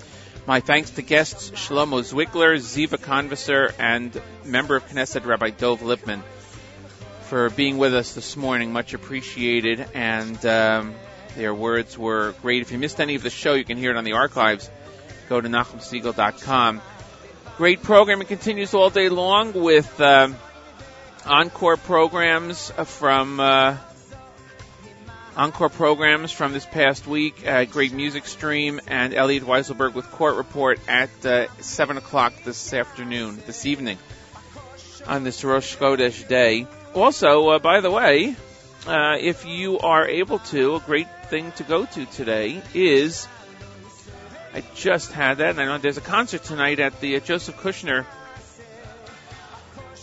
Speaker 1: My thanks to guests Shlomo Zwickler, Ziva Konvisser, and member of Knesset Rabbi Dov Lipman for being with us this morning. Much appreciated, and um, their words were great. If you missed any of the show, you can hear it on the archives. Go to NachumSegal.com. Great program. It continues all day long with um encore programs from uh, encore programs from this past week. Uh, great music stream and Elliot Weiselberg with Court Report at uh, seven o'clock this afternoon, this evening, on this Rosh Chodesh day. Also, uh, by the way, uh, if you are able to, a great thing to go to today is. I just had that, and I know there's a concert tonight at the uh, Joseph Kushner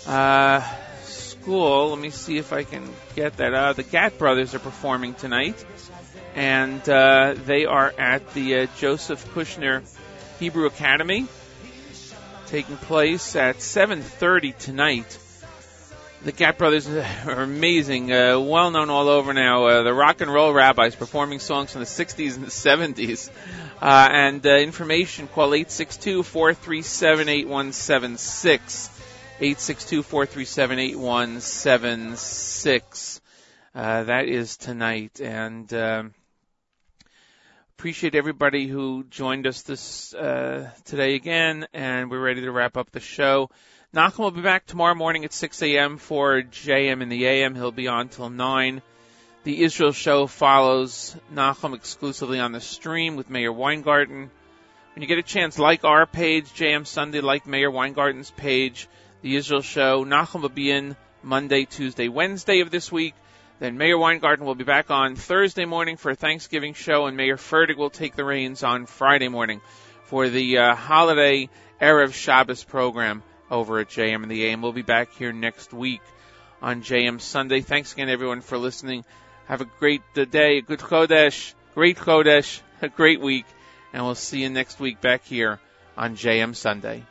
Speaker 1: uh, school. Let me see if I can get that. Uh, the Gat Brothers are performing tonight, and uh, they are at the uh, Joseph Kushner Hebrew Academy, taking place at 7:30 tonight. The Gat Brothers are amazing, uh, well known all over now. Uh, the rock and roll rabbis performing songs from the 60s and the 70s. Uh, and uh, information, call 862-437-8176. 862-437-8176. Uh, that is tonight. And, um, appreciate everybody who joined us this, uh, today again. And we're ready to wrap up the show. Nachum will be back tomorrow morning at 6 a.m. for JM in the AM. He'll be on till 9. The Israel show follows Nachum exclusively on the stream with Meir Weingarten. When you get a chance, like our page, JM Sunday, like Meir Weingarten's page, The Israel show. Nachum will be in Monday, Tuesday, Wednesday of this week. Then Meir Weingarten will be back on Thursday morning for a Thanksgiving show, and Meir Fertig will take the reins on Friday morning for the uh, holiday Erev Shabbos program over at JM and the AM. We'll be back here next week on JM Sunday. Thanks again, everyone, for listening. Have a great day, a good Chodesh, great Chodesh, a great week, and we'll see you next week back here on JM Sunday.